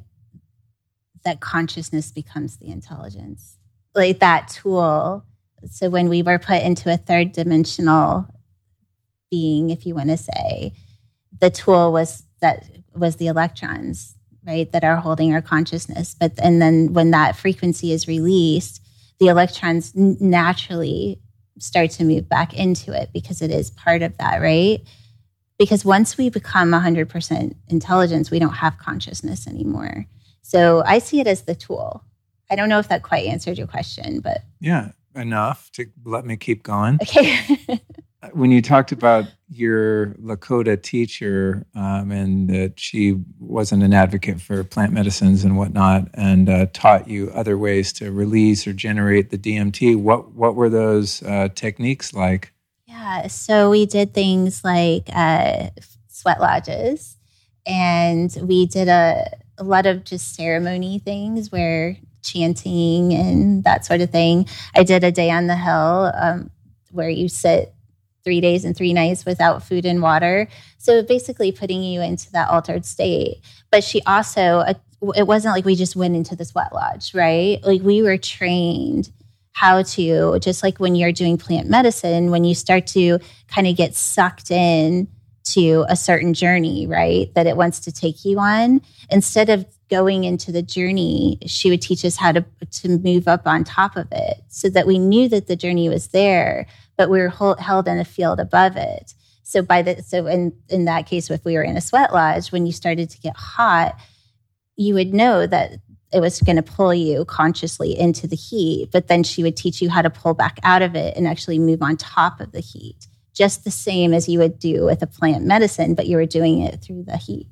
that consciousness becomes the intelligence, like that tool. So when we were put into a third dimensional being, if you want to say, the tool was that was the electrons, right, that are holding our consciousness. But and then when that frequency is released, the electrons naturally start to move back into it because it is part of that, right? Because once we become 100% intelligence, we don't have consciousness anymore. So I see it as the tool. I don't know if that quite answered your question, but. Yeah, enough to let me keep going. Okay. (laughs) when you talked about your Lakota teacher um, and that she wasn't an advocate for plant medicines and whatnot, and uh, taught you other ways to release or generate the DMT, what what were those uh, techniques like? Yeah, so we did things like uh, sweat lodges, and we did a, a lot of just ceremony things where chanting and that sort of thing. I did a day on the hill um, where you sit three days and three nights without food and water. So basically putting you into that altered state. But she also, uh, it wasn't like we just went into the sweat lodge, right? Like we were trained how to, just like when you're doing plant medicine, when you start to kind of get sucked in to a certain journey, right? That it wants to take you on. Instead of going into the journey, she would teach us how to to move up on top of it, so that we knew that the journey was there, but we were hold, held in a field above it. So by the so in in that case, if we were in a sweat lodge, when you started to get hot, you would know that it was going to pull you consciously into the heat, but then she would teach you how to pull back out of it and actually move on top of the heat, just the same as you would do with a plant medicine, but you were doing it through the heat.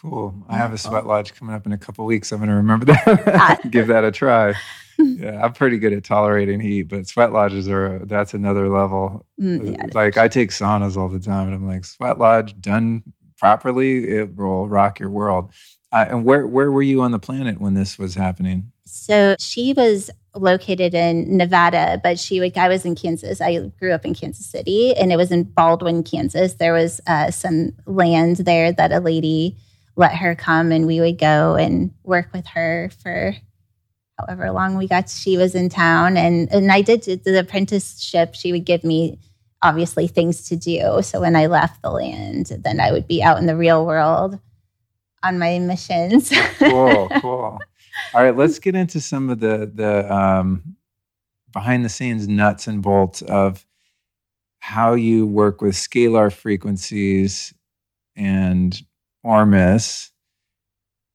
Cool. I have a sweat lodge coming up in a couple weeks. I'm going to remember that. Uh, (laughs) Give that a try. (laughs) Yeah, I'm pretty good at tolerating heat, but sweat lodges are that's another level. Mm, yeah, like I take saunas all the time, and I'm like, sweat lodge done properly, it will rock your world. Uh, and where where were you on the planet when this was happening? So she was located in Nevada, but she like I was in Kansas. I grew up in Kansas City, and it was in Baldwin, Kansas. There was uh, some land there that a lady let her come, and we would go and work with her for however long we got. She was in town, and and I did the apprenticeship. She would give me obviously things to do. So when I left the land, then I would be out in the real world on my missions. cool, (laughs) cool. All right, let's get into some of the the um, behind the scenes nuts and bolts of how you work with scalar frequencies and Ormus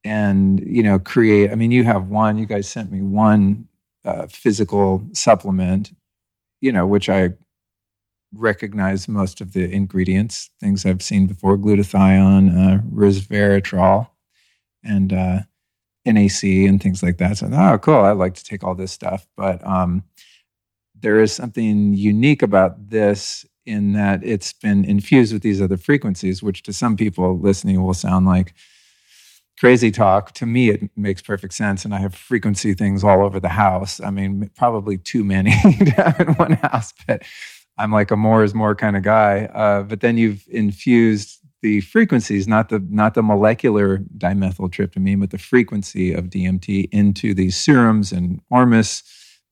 and you know create i mean you have one you guys sent me one uh, physical supplement you know which i recognize most of the ingredients things i've seen before glutathione uh, resveratrol and uh, nac and things like that. So oh cool i like to take all this stuff but um, there is something unique about this in that it's been infused with these other frequencies which to some people listening will sound like crazy talk. To me, it makes perfect sense. And I have frequency things all over the house. I mean, probably too many (laughs) to have in one house, but I'm like a more is more kind of guy. Uh, but then you've infused the frequencies, not the not the molecular dimethyltryptamine, but the frequency of DMT into these serums and Ormus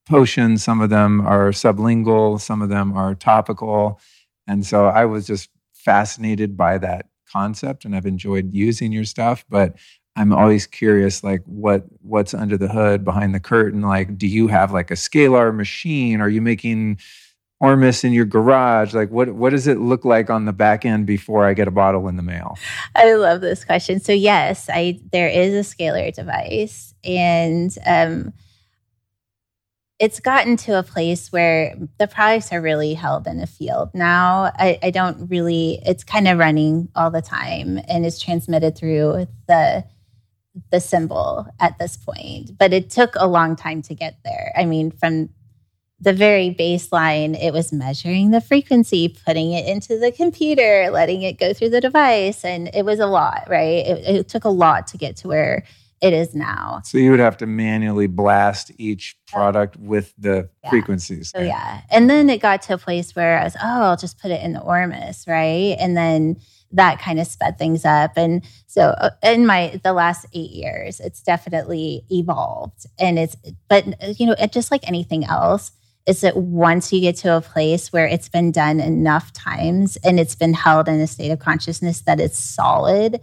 potions. Some of them are sublingual, some of them are topical, and so I was just fascinated by that concept, and I've enjoyed using your stuff. But I'm always curious, like what what's under the hood, behind the curtain. Like, do you have like a scalar machine? Are you making Ormus in your garage? Like, what what does it look like on the back end before I get a bottle in the mail? I love this question. So yes, I there is a scalar device, and um, it's gotten to a place where the products are really held in a field now. I, I don't really. It's kind of running all the time, and is transmitted through the the symbol at this point, but it took a long time to get there. I mean, from the very baseline, it was measuring the frequency, putting it into the computer, letting it go through the device. And it was a lot, right? It, it took a lot to get to where it is now. So you would have to manually blast each product with the Yeah. frequencies. So yeah. And then it got to a place where I was, oh, I'll just put it in the Ormus, right? And then that kind of sped things up. And so uh, in my the last eight years, it's definitely evolved. And it's but you know, it just like anything else, is that once you get to a place where it's been done enough times and it's been held in a state of consciousness that it's solid,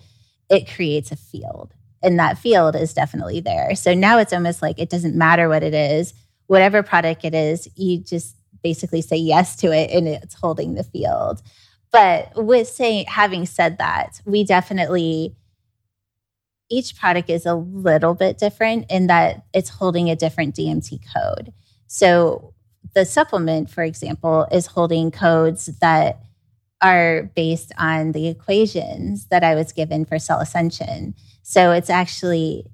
it creates a field. And that field is definitely there. So now it's almost like it doesn't matter what it is, whatever product it is, you just basically say yes to it and it's holding the field. But with saying having said that, we definitely each product is a little bit different in that it's holding a different DMT code. So the supplement, for example, is holding codes that are based on the equations that I was given for cell ascension. So it's actually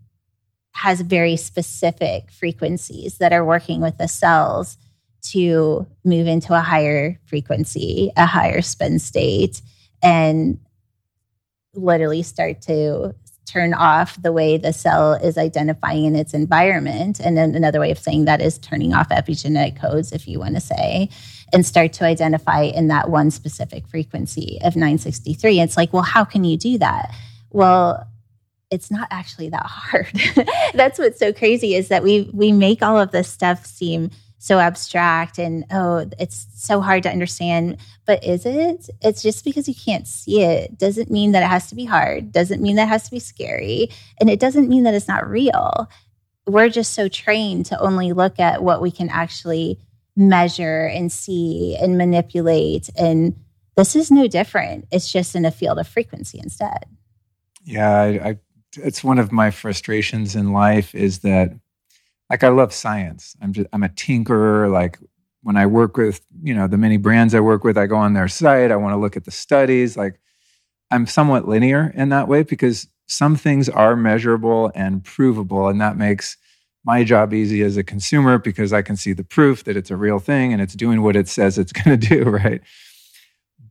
has very specific frequencies that are working with the cells to move into a higher frequency, a higher spin state, and literally start to turn off the way the cell is identifying in its environment. And then another way of saying that is turning off epigenetic codes, if you want to say, and start to identify in that one specific frequency of 963. It's like, well, how can you do that? Well, it's not actually that hard. (laughs) That's what's so crazy is that we we make all of this stuff seem so abstract and oh it's so hard to understand. But is it? It's just because you can't see it. Doesn't mean that it has to be hard. Doesn't mean that it has to be scary. And it doesn't mean that it's not real. We're just so trained to only look at what we can actually measure and see and manipulate. And this is no different. It's just in a field of frequency instead. Yeah, I, I, it's one of my frustrations in life is that, like, I love science. I'm just, I'm a tinkerer. Like, when I work with, you know, the many brands I work with, I go on their site. I want to look at the studies. Like, I'm somewhat linear in that way because some things are measurable and provable, and that makes my job easy as a consumer because I can see the proof that it's a real thing and it's doing what it says it's going (laughs) to do, right?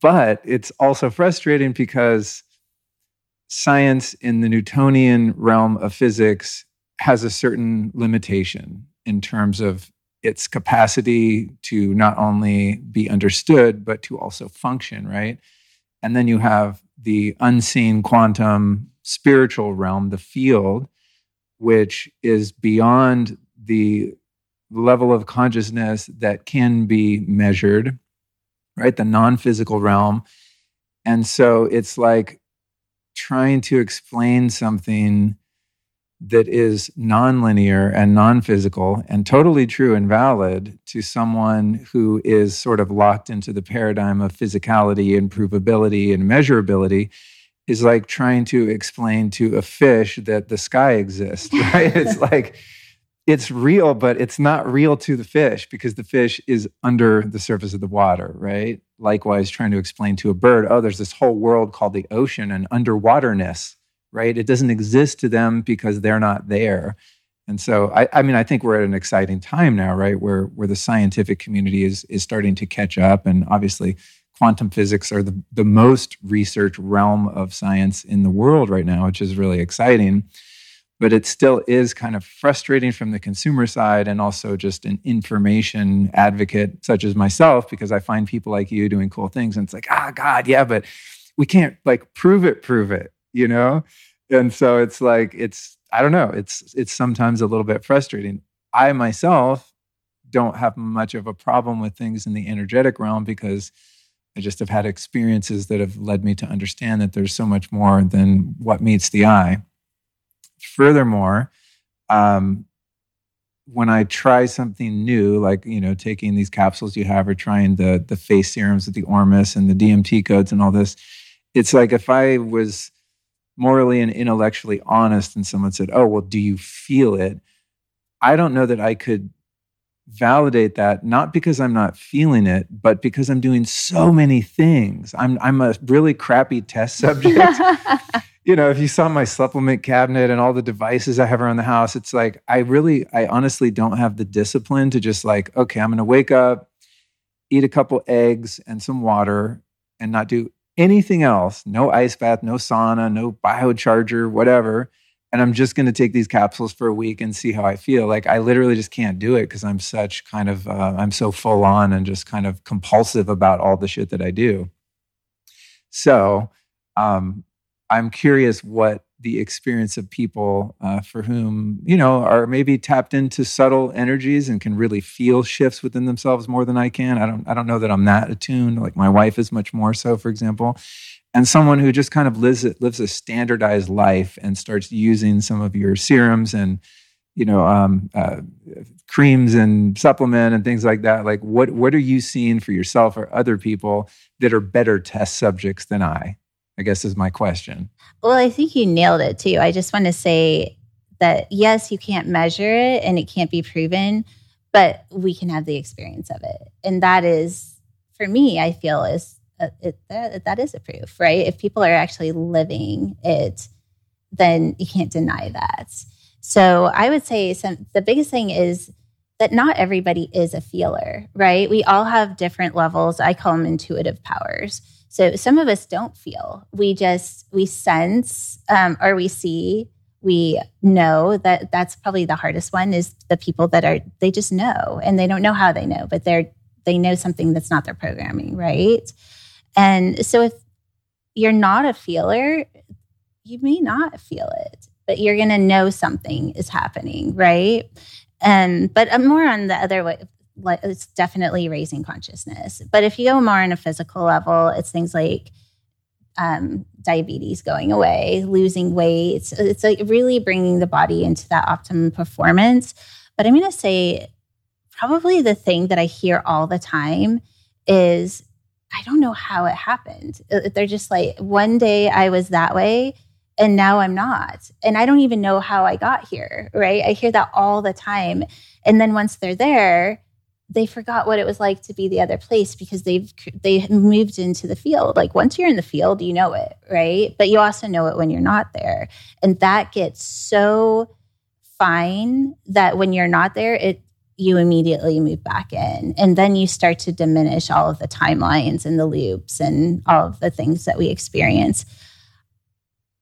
But it's also frustrating because science in the Newtonian realm of physics has a certain limitation in terms of its capacity to not only be understood, but to also function, right? And then you have the unseen quantum spiritual realm, the field, which is beyond the level of consciousness that can be measured, right? The non physical realm. And so it's like trying to explain something that is nonlinear and non-physical and totally true and valid to someone who is sort of locked into the paradigm of physicality and provability and measurability is like trying to explain to a fish that the sky exists (laughs) right? It's like it's real but it's not real to the fish because the fish is under the surface of the water right? Likewise trying to explain to a bird oh there's this whole world called the ocean and underwaterness right? It doesn't exist to them because they're not there. And so I, I mean i think we're at an exciting time now right? Where where the scientific community is is starting to catch up. And obviously quantum physics are the, the most researched realm of science in the world right now which is really exciting but it still is kind of frustrating from the consumer side and also just an information advocate such as myself because i find people like you doing cool things and it's like ah god yeah but we can't like prove it prove it you know? And so it's like it's i don't know it's it's sometimes a little bit frustrating. I myself don't have much of a problem with things in the energetic realm because i just have had experiences that have led me to understand that there's so much more than what meets the eye furthermore um, when i try something new like you know taking these capsules you have or trying the the face serums with the ormus and the dmt codes and all this it's like if i was morally and intellectually honest and someone said oh well do you feel it? I don't know that i could validate that not because i'm not feeling it but because i'm doing so many things. I'm i'm a really crappy test (laughs) subject (laughs) you know, if you saw my supplement cabinet and all the devices I have around the house, it's like I really, I honestly don't have the discipline to just like, okay, I'm going to wake up, eat a couple eggs and some water, and not do anything else. No ice bath, no sauna, no biocharger, whatever. and I'm just going to take these capsules for a week and see how I feel. Like I literally just can't do it because I'm such kind of uh, I'm so full on and just kind of compulsive about all the shit that I do. So um, I'm curious what the experience of people uh, for whom you know are maybe tapped into subtle energies and can really feel shifts within themselves more than I can. I don't I don't know that I'm that attuned. Like my wife is much more so, for example and someone who just kind of lives lives a standardized life and starts using some of your serums and you know um, uh, creams and supplement and things like that like what what are you seeing for yourself or other people that are better test subjects than i i guess is my question well i think you nailed it too i just want to say that yes you can't measure it and it can't be proven but we can have the experience of it and that is for me i feel is uh, it, that, that is a proof, right? If people are actually living it, then you can't deny that. So I would say some, the biggest thing is that not everybody is a feeler, right? We all have different levels. I call them intuitive powers. So some of us don't feel. We just we sense um, or we see. We know that that's probably the hardest one is the people that are they just know and they don't know how they know, but they're they know something that's not their programming, right? And so if you're not a feeler, you may not feel it, but you're going to know something is happening, right? And but more on the other way, it's definitely raising consciousness. But if you go more on a physical level, it's things like um, diabetes going away, losing weight. It's like really bringing the body into that optimum performance. But I'm going to say probably the thing that I hear all the time is I don't know how it happened. Uh, they're just like, one day I was that way and now I'm not. And I don't even know how I got here, right? I hear that all the time. And then once they're there, they forgot what it was like to be the other place because they've they moved into the field. Like once you're in the field, you know it, right? But you also know it when you're not there. And that gets so fine that when you're not there, it you immediately move back in. And then you start to diminish all of the timelines and the loops and all of the things that we experience.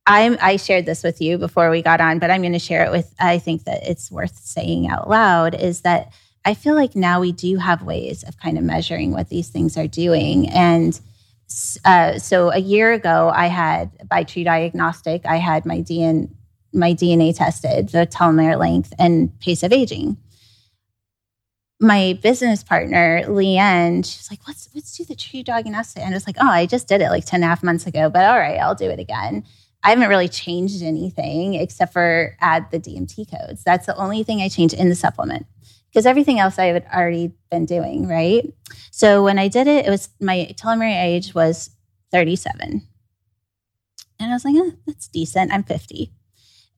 I'm, I shared this with you before we got on, but I'm going to share it with, I think that it's worth saying out loud is that I feel like now we do have ways of kind of measuring what these things are doing. And uh, so a year ago, I had by TruDiagnostic, I had my DNA, my DNA tested, the telomere length and pace of aging my business partner, Leanne, she's like, let's let's do the TruDiagnostic. And I was like, oh, I just did it like 10 and a half months ago, but all right, I'll do it again. I haven't really changed anything except for add the DMT codes. That's the only thing I changed in the supplement because everything else I had already been doing, right? So when I did it, it was my telomere age was 37. And I was like, eh, that's decent. I'm 50.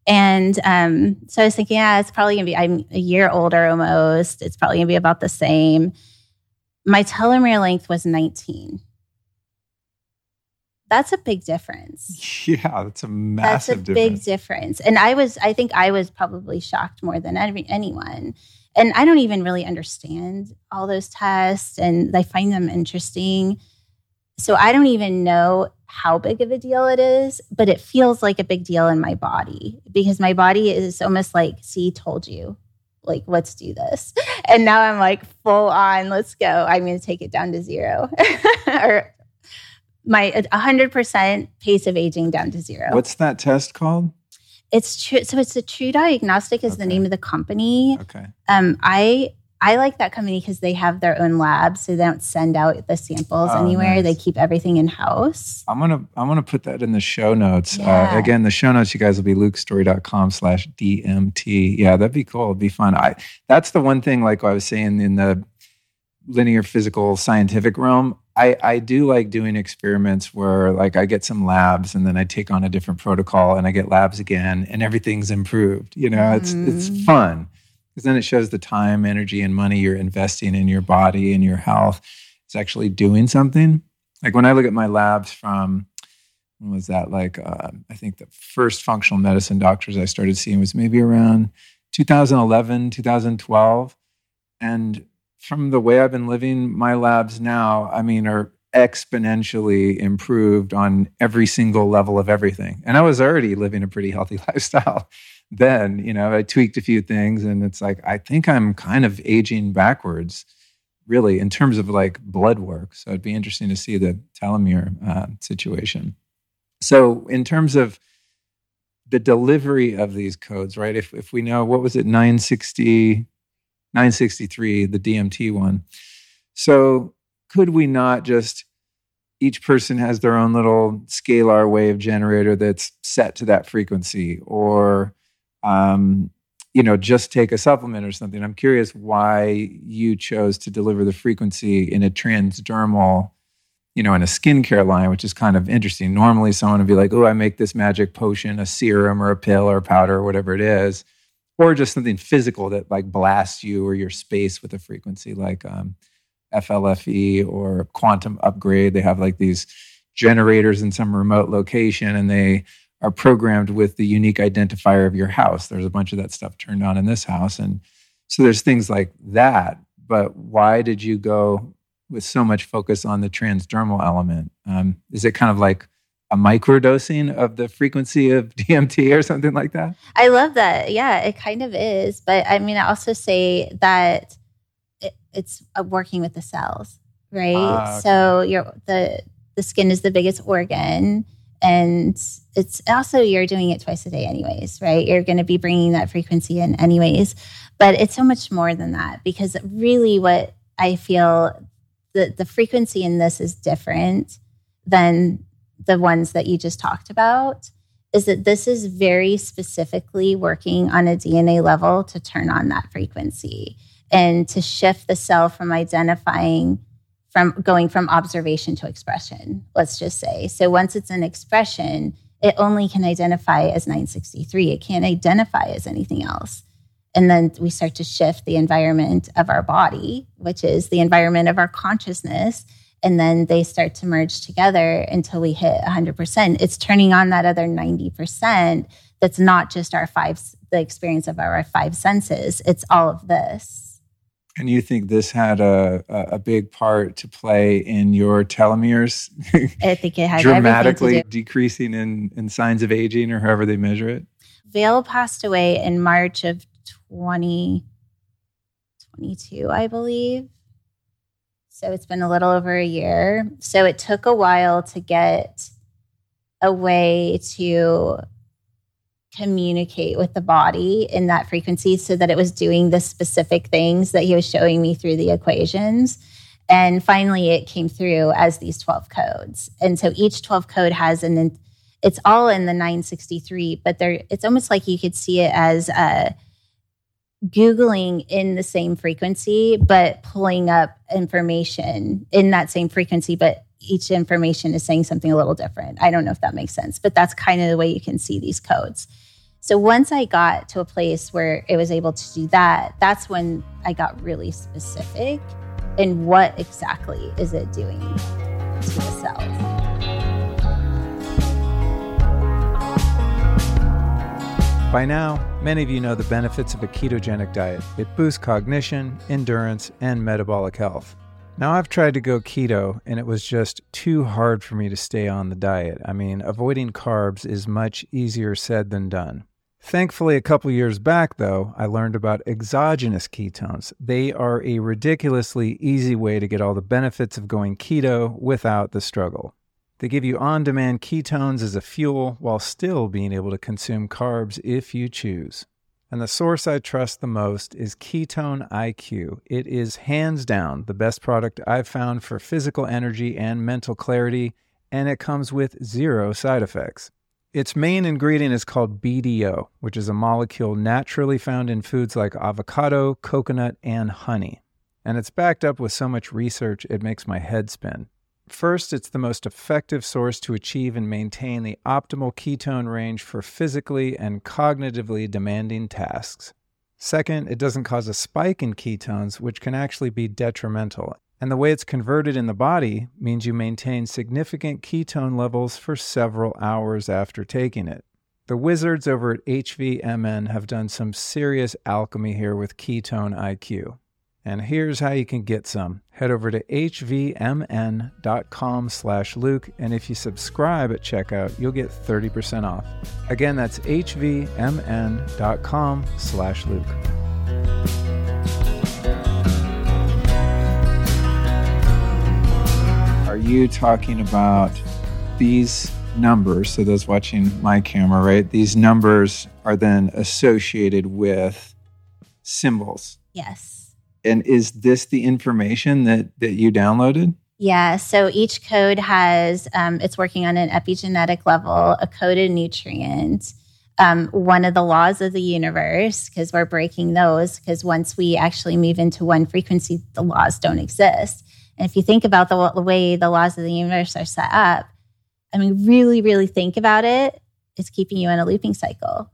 And um, so I was thinking, yeah, it's probably gonna be, I'm a year older almost. It's probably gonna be about the same. My telomere length was 19. That's a big difference. (laughs) Yeah, that's a massive That's a difference. big difference. And I was, I think I was probably shocked more than any, anyone. And I don't even really understand all those tests and I find them interesting. So I don't even know how big of a deal it is, but it feels like a big deal in my body because my body is almost like, see, told you, like, let's do this. (laughs) And now I'm like, full on, let's go. I'm going to take it down to zero (laughs) or my 100% pace of aging down to zero. What's that test called? It's true. So it's a TruDiagnostic is okay. the name of the company. Okay. Um, I I like that company because they have their own lab, so they don't send out the samples oh, anywhere. Nice. They keep everything in house. I'm gonna I'm gonna put that in the show notes. Uh, yeah. Uh, again, the show notes, you guys will be lukestorey.com slash DMT. Yeah, that'd be cool. It'd be fun. I that's the one thing, like I was saying in the linear physical scientific realm. I, I do like doing experiments where like I get some labs and then I take on a different protocol and I get labs again and everything's improved. You know, mm. it's it's mm. fun because then it shows the time, energy, and money you're investing in your body and your health. It's actually doing something. Like when I look at my labs from, when was that? Like, uh, I think the first functional medicine doctors I started seeing was maybe around 2011, 2012. And from the way I've been living, my labs now, I mean, are exponentially improved on every single level of everything. And I was already living a pretty healthy (laughs) lifestyle then. You know, I tweaked a few things and it's like, I think I'm kind of aging backwards, really, in terms of like blood work. So it'd be interesting to see the telomere uh, situation. So, in terms of the delivery of these codes, right? If, if we know, what was it, 960, 963, the DMT one. So, could we not just each person has their own little scalar wave generator that's set to that frequency or um, you know just take a supplement or something. I'm curious why you chose to deliver the frequency in a transdermal you know in a skincare line which is kind of interesting. Normally someone would be like oh i make this magic potion a serum or a pill or a powder or whatever it is or just something physical that like blasts you or your space with a frequency like um, FLFE or quantum upgrade. They have like these generators in some remote location and they are programmed with the unique identifier of your house. There's a bunch of that stuff turned on in this house. And so there's things like that. But why did you go with so much focus on the transdermal element? Um, is it kind of like a microdosing of the frequency of (laughs) DMT or something like that? I love that. Yeah, it kind of is. But I mean, I also say that it's uh, working with the cells, right? Okay. So your the the skin is the biggest organ and it's also you're doing it twice a day anyways right you're going to be bringing that frequency in anyways but it's so much more than that because really what i feel the, the frequency in this is different than the ones that you just talked about is that this is very specifically working on a dna level to turn on that frequency and to shift the cell from identifying from going from observation to expression, let's just say. So once it's an expression, it only can identify as 963. It can't identify as anything else. And then we start to shift the environment of our body, which is the environment of our consciousness. And then they start to merge together until we hit 100%. It's turning on that other 90% that's not just our five, the experience of our five senses, it's all of this. And you think this had a, a big part to play in your telomeres? I think it had dramatically decreasing in, in signs of aging or however they measure it. Vale passed away in March of 2022, I believe. So it's been a little over a year. So it took a while to get a way to communicate with the body in that frequency so that it was doing the specific things that he was showing me through the equations. And finally, it came through as these 12 codes. And so each 12 code has an, it's all in the 963, but there, it's almost like you could see it as uh, Googling in the same frequency, but pulling up information in that same frequency, but each information is saying something a little different. I don't know if that makes sense, but that's kind of the way you can see these codes. So once I got to a place where it was able to do that, that's when I got really specific in what exactly is it doing to the cells. By now, many of you know the benefits of a ketogenic diet. It boosts cognition, endurance, and metabolic health. Now, I've tried to go keto, and it was just too hard for me to stay on the diet. I mean, avoiding carbs is much easier said than done. Thankfully, a couple years back, though, I learned about exogenous ketones. They are a ridiculously easy way to get all the benefits of going keto without the struggle. They give you on demand ketones as a fuel while still being able to consume carbs if you choose. And the source I trust the most is Ketone IQ. It is hands down the best product I've found for physical energy and mental clarity, and it comes with zero side effects. Its main ingredient is called BDO, which is a molecule naturally found in foods like avocado, coconut, and honey. And it's backed up with so much research, it makes my head spin. First, it's the most effective source to achieve and maintain the optimal ketone range for physically and cognitively demanding tasks. Second, it doesn't cause a spike in ketones, which can actually be detrimental and the way it's converted in the body means you maintain significant ketone levels for several hours after taking it. The wizards over at HVMN have done some serious alchemy here with Ketone IQ. And here's how you can get some. head over to hvmn.com slash Luke, and if you subscribe at checkout, you'll get 30% off. Again, that's hvmn.com slash Luke. Are you talking about these numbers? So those watching my camera, right? These numbers are then associated with symbols. Yes. And is this the information that that you downloaded? Yeah. So each code has, um, it's working on an epigenetic level, a coded nutrient. Um, one of the laws of the universe, because we're breaking those, because once we actually move into one frequency, the laws don't exist. And if you think about the, the way the laws of the universe are set up, I mean, really, really think about it, it's keeping you in a looping cycle.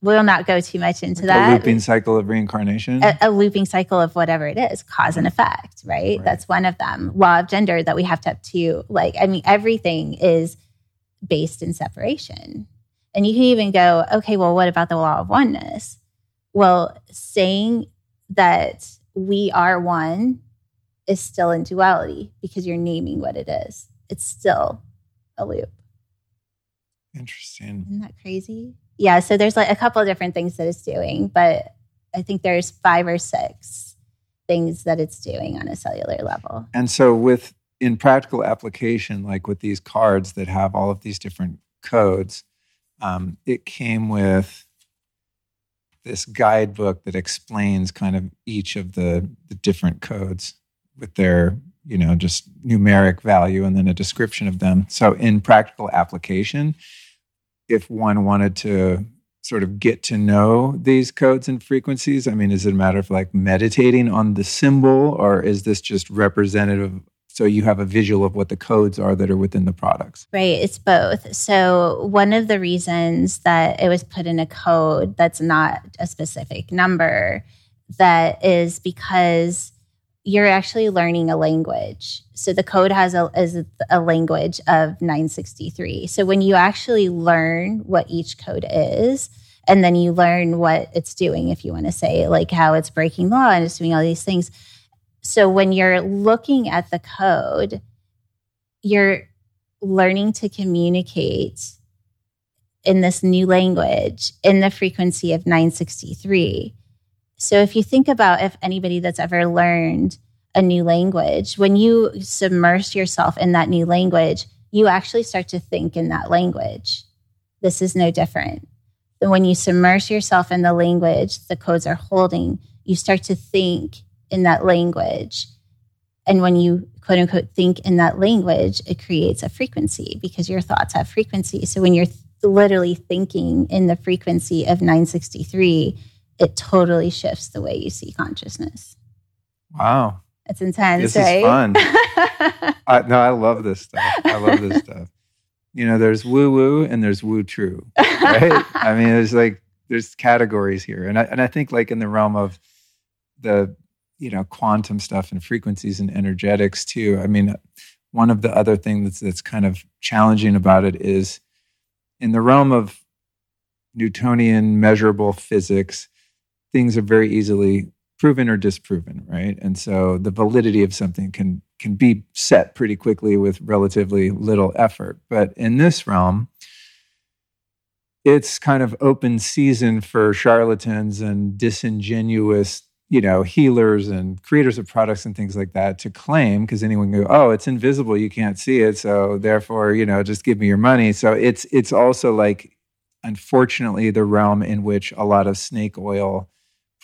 We'll not go too much into that. A looping cycle of reincarnation. A, a, looping cycle of whatever it is, cause and effect, right? right? That's one of them. Law of gender that we have to have two. Like, I mean, everything is based in separation. And you can even go, okay, well, what about the law of oneness? Well, saying that we are one is still in duality because you're naming what it is. It's still a loop. Interesting. Isn't that crazy? Yeah. So there's like a couple of different things that it's doing, but I think there's five or six things that it's doing on a cellular level. And so with in practical application, like with these cards that have all of these different codes, um, it came with this guidebook that explains kind of each of the, the different codes with their you know just numeric value and then a description of them so in practical application if one wanted to sort of get to know these codes and frequencies i mean is it a matter of like meditating on the symbol or is this just representative so you have a visual of what the codes are that are within the products? Right it's both. So one of the reasons that it was put in a code that's not a specific number that is because you're actually learning a language. So the code has a, is a language of 963. So when you actually learn what each code is, and then you learn what it's doing, if you want to say, like how it's breaking law and it's doing all these things. So when you're looking at the code, you're learning to communicate in this new language in the frequency of 963 so if you think about if anybody that's ever learned a new language, when you submerge yourself in that new language, you actually start to think in that language. This is no different. Then when you submerge yourself in the language the codes are holding, you start to think in that language. And when you quote unquote think in that language, it creates a frequency because your thoughts have frequency. So when you're th- literally thinking in the frequency of 963, it totally shifts the way you see consciousness. Wow. It's intense, this right? Is fun. (laughs) I, no, I love this stuff. I love this stuff. You know, there's woo woo and there's woo true, right? (laughs) I mean, there's like there's categories here, and I and I think like in the realm of the you know quantum stuff and frequencies and energetics too. I mean, one of the other things that's that's kind of challenging about it is in the realm of Newtonian measurable physics things are very easily proven or disproven, right? And so the validity of something can can be set pretty quickly with relatively little effort. But in this realm, it's kind of open season for charlatans and disingenuous, you know, healers and creators of products and things like that to claim because anyone can go, oh, it's invisible, you can't see it, so therefore, you know, just give me your money. So it's it's also like, unfortunately, the realm in which a lot of snake oil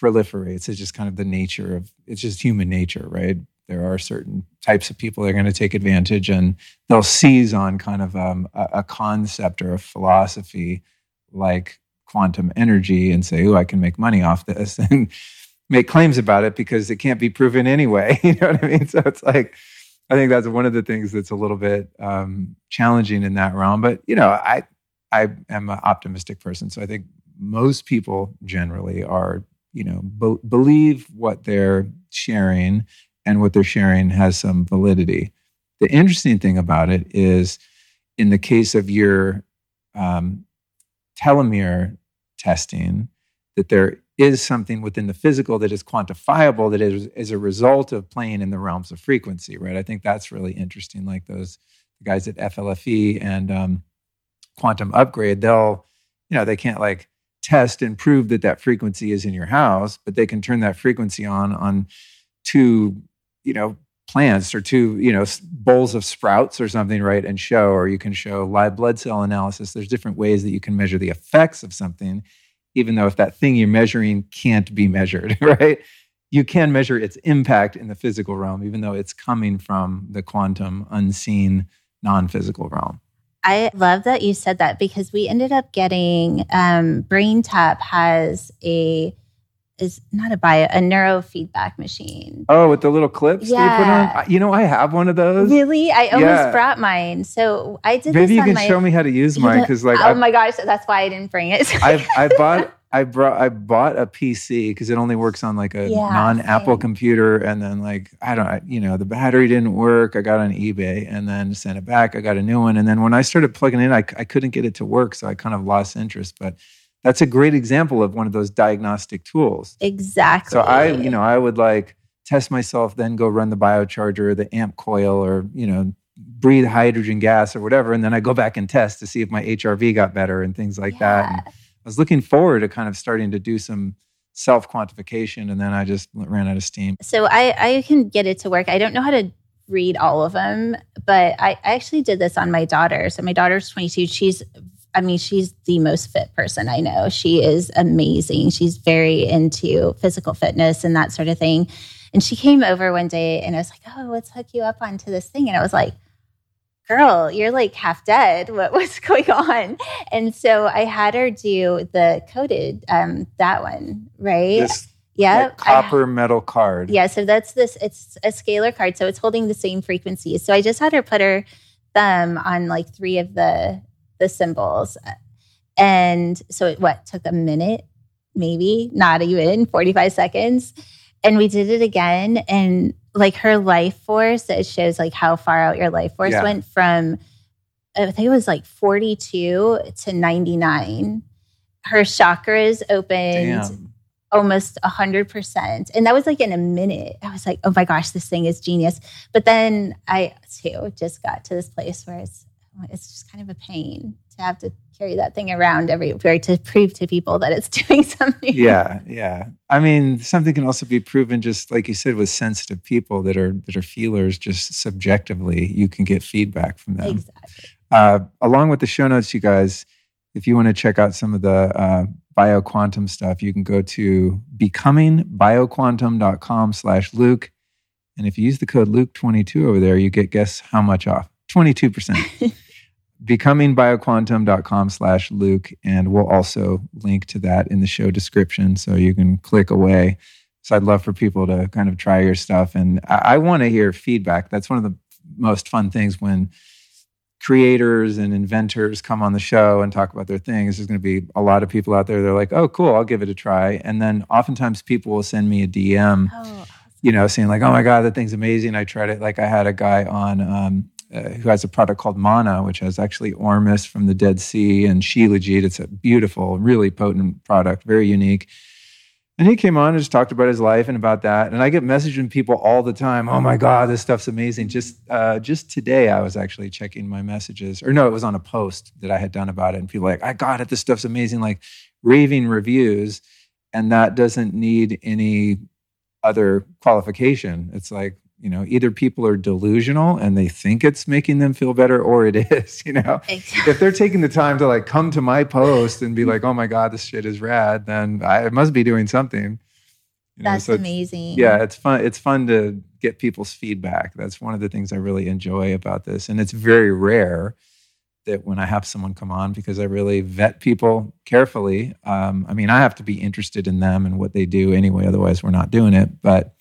proliferates. It's just kind of the nature of it's just human nature, right? There are certain types of people that are going to take advantage and they'll seize on kind of um, a, a, concept or a philosophy like quantum energy and say, oh, I can make money off this (laughs) and make claims about it because it can't be proven anyway. (laughs) you know what I mean? So it's like, I think that's one of the things that's a little bit um, challenging in that realm. But, you know, I, I am an optimistic person. So I think most people generally are you know be- believe what they're sharing and what they're sharing has some validity the interesting thing about it is in the case of your um, telomere testing that there is something within the physical that is quantifiable that is, is a result of playing in the realms of frequency, right? I think that's really interesting. Like those guys at FLFE and um, Quantum Upgrade, they'll, you know, they can't like test and prove that that frequency is in your house, but they can turn that frequency on on two, you know, plants or two, you know, bowls of sprouts or something, right? And show, or you can show live blood cell analysis. There's different ways that you can measure the effects of something, even though if that thing you're measuring can't be measured, (laughs) right? You can measure its impact in the physical realm, even though it's coming from the quantum, unseen, non physical realm. I love that you said that because we ended up getting um, BrainTap has a is not a bio a neurofeedback machine. Oh, with the little clips yeah. You put on. You know, I have one of those. Really? I almost yeah. brought mine. So I did. Maybe you can my, show me how to use mine because, like, oh I, my gosh, that's why I didn't bring it. I I bought (laughs) I brought I bought a PC because it only works on like a yeah, non-Apple computer, and then like I don't you know the battery didn't work. I got on eBay and then sent it back. I got a new one, and then when I started plugging in, I I couldn't get it to work, so I kind of lost interest. But that's a great example of one of those diagnostic tools. Exactly. So I you know I would like test myself, then go run the biocharger, the amp coil, or you know breathe hydrogen gas or whatever, and then I go back and test to see if my HRV got better and things like yeah. that. And, I was looking forward to kind of starting to do some self quantification, and then I just ran out of steam. So I, I can get it to work. I don't know how to read all of them, but I, I actually did this on my daughter. So my daughter's 22. She's I mean, she's the most fit person I know. She is amazing. She's very into physical fitness and that sort of thing. And she came over one day and I was like, Oh, let's hook you up onto this thing. And I was like, girl, you're like half dead. What (laughs) was going on? And so I had her do the coded, um, that one, right? This, yeah. copper I, metal card. Yeah. So that's this, it's a scalar card. So it's holding the same frequencies. So I just had her put her thumb on like three of the, the symbols. And so it what took a minute, maybe not even 45 seconds. And we did it again. And like her life force it shows like how far out your life force yeah. went from i think it was like 42 to 99 her chakras opened Damn. almost 100% and that was like in a minute i was like oh my gosh this thing is genius but then i too just got to this place where it's it's just kind of a pain to have to carry that thing around everywhere to prove to people that it's (laughs) doing something. Yeah, yeah. I mean, something can also be proven just like you said with sensitive people that are that are feelers. Just subjectively, you can get feedback from them. Exactly. Uh, along with the show notes, you guys, if you want to check out some of the uh, bioquantum stuff, you can go to becomingbioquantum.com slash Luke. And if you use the code Luke22 over there, you get guess how much off? 22%. (laughs) becomingbioquantum.com slash Luke. And we'll also link to that in the show description so you can click away. So I'd love for people to kind of try your stuff. And I, I want to hear feedback. That's one of the most fun things when creators and inventors come on the show and talk about their things. There's going to be a lot of people out there. They're like, oh, cool, I'll give it a try. And then oftentimes people will send me a DM. Oh you know, saying like, "Oh my god, that thing's amazing." I tried it. Like I had a guy on um, uh, who has a product called Mana, which has actually ormus from the Dead Sea and shilajit. It's a beautiful, really potent product, very unique. And he came on and just talked about his life and about that. And I get messages from people all the time. Oh my God, this stuff's amazing. Just uh, just today, I was actually checking my messages, or no, it was on a post that I had done about it. And people like, I got it. This stuff's amazing. Like raving reviews, and that doesn't need any other qualification. It's like you know either people are delusional and they think it's making them feel better or it is (laughs) you know? Exactly. if they're taking the time to like come to my post and be (laughs) like oh my god this shit is rad then i must be doing something. You that's so amazing. Yeah it's fun it's fun to get people's feedback. That's one of the things i really enjoy about this. And it's very rare that when i have someone come on because i really vet people carefully um, i mean i have to be interested in them and what they do anyway otherwise we're not doing it. But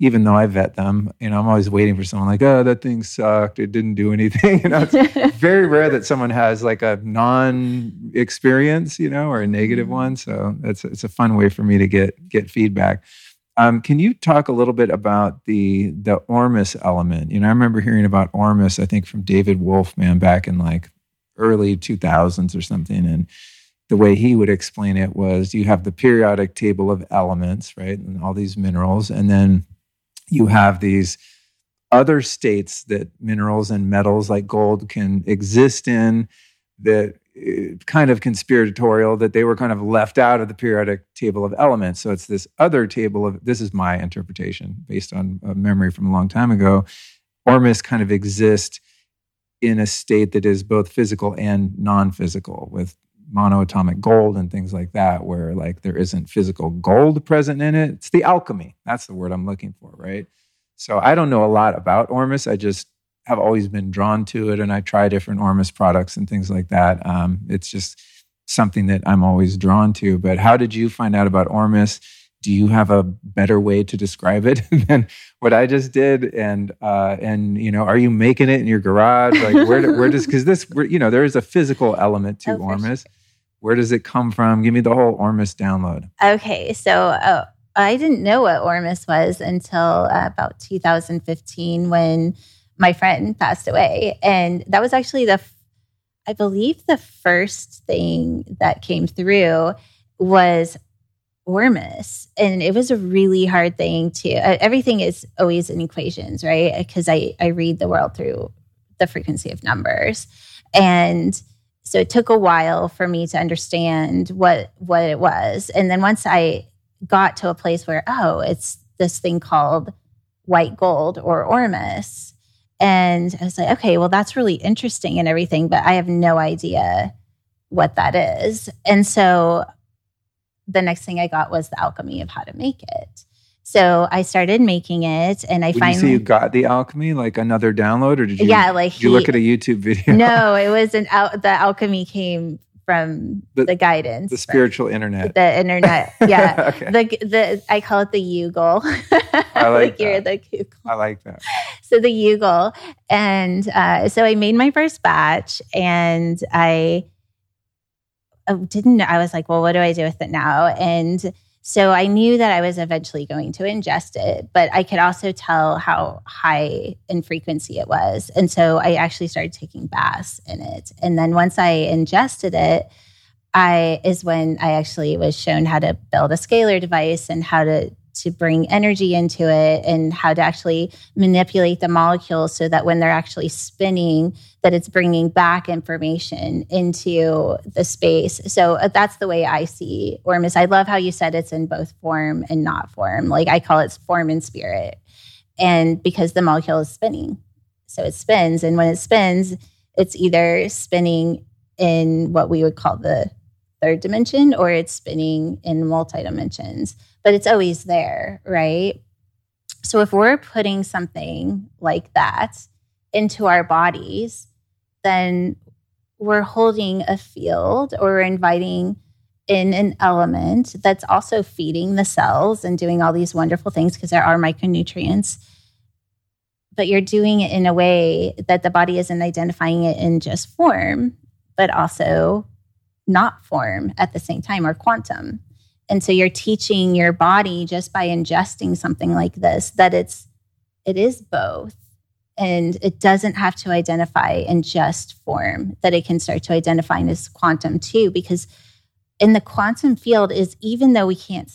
even though I vet them, you know, I'm always waiting for someone like, oh, that thing sucked. It didn't do (laughs) anything. You know, it's (laughs) very rare that someone has like a non experience, you know, or a mm-hmm. one. So it's it's a fun way for me to get get feedback. Um, can you talk a little bit about the the Ormus element? You know, I remember hearing about Ormus, I think from David Wolfman back in like early 2000s or something, and the way he would explain it was you have the periodic table of elements, right? And all these minerals. And then you have these other states that minerals and metals like gold can exist in that uh, kind of conspiratorial that they were kind of left out of the periodic table of elements. So it's this other table of this is my interpretation based on a memory from a long time ago. Ormus kind of exist in a state that is both physical and non-physical with monoatomic gold and things like that, where like there isn't physical gold present in it. It's the alchemy. That's the word I'm looking for, right? So I don't know a lot about Ormus. I just have always been drawn to it, and I try different Ormus products and things like that. Um, it's just something that I'm always drawn to. But how did you find out about Ormus? Do you have a better way to describe it (laughs) than what I just did? And uh, and you know, are you making it in your garage? Like where where does because this you know there is a physical element to oh, Ormus. Sure. Where does it come from? Give me the whole Ormus download. Okay, so uh, I didn't know what Ormus was until uh, about 2015 when my friend passed away, and that was actually the, I believe, the first thing that came through was Ormus, and it was a really hard thing to. Uh, everything is always in equations, right? Because I I read the world through the frequency of numbers, and so it took a while for me to understand what what it was. And then once i got to a place where oh it's this thing called white gold or ormus. And i was like okay well that's really interesting and everything but i have no idea what that is. And so the next thing i got was the alchemy of how to make it so I started making it, and I finally. You, see you got the alchemy, like another download, or did you? Yeah, like he, you look at a YouTube video. No, it was an al- the alchemy came from the, the guidance, the spiritual internet, the internet. Yeah, (laughs) okay. the the I call it the Yugle. (laughs) I like, like you're the Google. I like that. So the Yugle, and uh, so I made my first batch, and I uh, didn't. I was like, well, what do I do with it now? And so I knew that I was eventually going to ingest it, but I could also tell how high in frequency it was. And so I actually started taking baths in it. And then once I ingested it, I is when I actually was shown how to build a scalar device and how to to bring energy into it and how to actually manipulate the molecules so that when they're actually spinning that it's bringing back information into the space. So uh, that's the way i see ormus. I love how you said it's in both form and not form. Like i call it form and spirit. And because the molecule is spinning. So it spins and when it spins it's either spinning in what we would call the third dimension or it's spinning in multi dimensions but it's always there, right? So if we're putting something like that into our bodies, then we're holding a field or we're inviting in an element that's also feeding the cells and doing all these wonderful things because there are micronutrients. But you're doing it in a way that the body isn't identifying it in just form, but also not form at the same time or quantum. And so you're teaching your body just by ingesting something like this that it's it is both. And it doesn't have to identify in just form that it can start to identify as quantum too because in the quantum field is even though we can't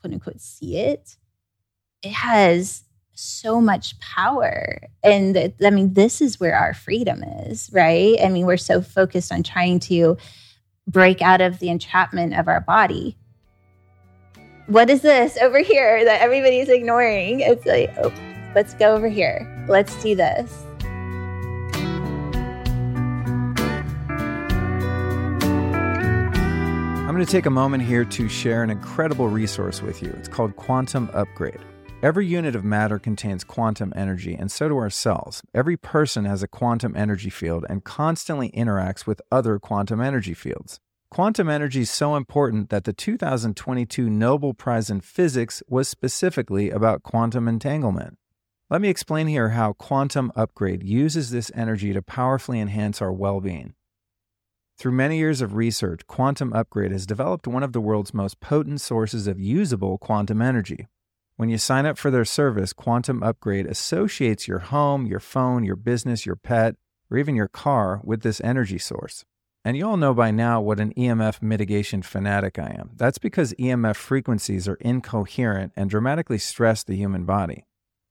quote unquote see it it has so much power. And i mean this is where our freedom is right? I mean we're so focused on trying to break out of the entrapment of our body what is this over here that everybody's ignoring? It's like, oh, let's go over here. Let's do this. I'm going to take a moment here to share an incredible resource with you. It's called Quantum Upgrade. Every unit of matter contains quantum energy, and so do our cells. Every person has a quantum energy field and constantly interacts with other quantum energy fields. Quantum energy is so important that the 2022 Nobel Prize in Physics was specifically about quantum entanglement. Let me explain here how Quantum Upgrade uses this energy to powerfully enhance our well being. Through many years of research, Quantum Upgrade has developed one of the world's most potent sources of usable quantum energy. When you sign up for their service, Quantum Upgrade associates your home, your phone, your business, your pet, or even your car with this energy source. And you all know by now what an EMF mitigation fanatic I am. That's because EMF frequencies are incoherent and dramatically stress the human body.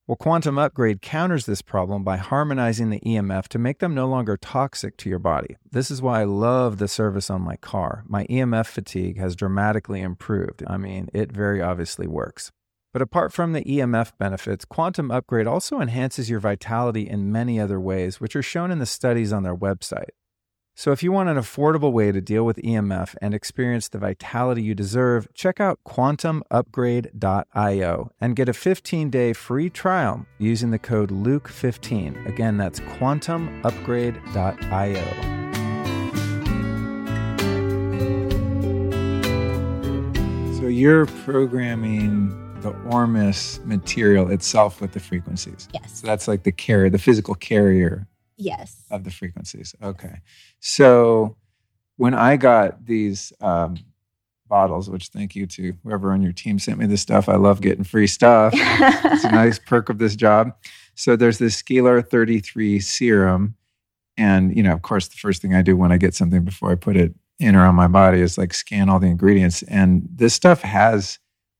Well, Quantum Upgrade counters this problem by harmonizing the EMF to make them no longer toxic to your body. This is why I love the service on my car. My EMF fatigue has dramatically improved. I mean, it very obviously works. But apart from the EMF benefits, Quantum Upgrade also enhances your vitality in many other ways, which are shown in the studies on their website. So, if you want an affordable way to deal with EMF and experience the vitality you deserve, check out quantumupgrade.io and get a 15 day free trial using the code LUKE15. Again, that's quantumupgrade.io. So, you're programming the Ormus material itself with the frequencies. Yes. So, that's like the carrier, the physical carrier Yes. of the frequencies. Okay. So when I got these um, bottles, which thank you to whoever on your team sent me this stuff. I love getting free stuff. (laughs) it's a nice perk of this job. So there's this Scalar 33 serum. And, you know, of course, the first thing I do when I get something before I put it in or on my body is like scan all the ingredients. And this stuff has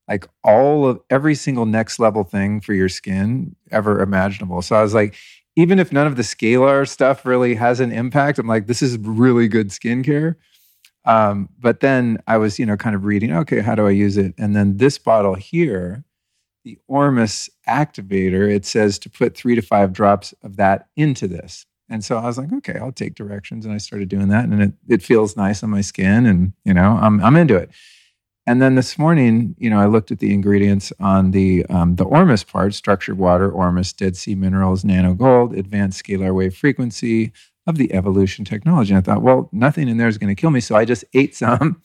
like all of every single next level thing for your skin ever imaginable. So I was like, even if none of the scalar stuff really has an impact, I'm like, this is really good skincare. Um, but then I was, you know, kind of reading, okay, how do I use it? And then this bottle here, the Ormus activator, it says to put three to five drops of that into this. And so I was like, okay, I'll take directions. And I started doing that. And it, it feels nice on my skin. And, you know, I'm, I'm into it. And then this morning, you know, I looked at the ingredients on the um, the Ormus part: structured water, Ormus, Dead Sea minerals, nano gold, advanced scalar wave frequency of the evolution technology. And I thought, well, nothing in there is going to kill me, so I just (laughs) ate some,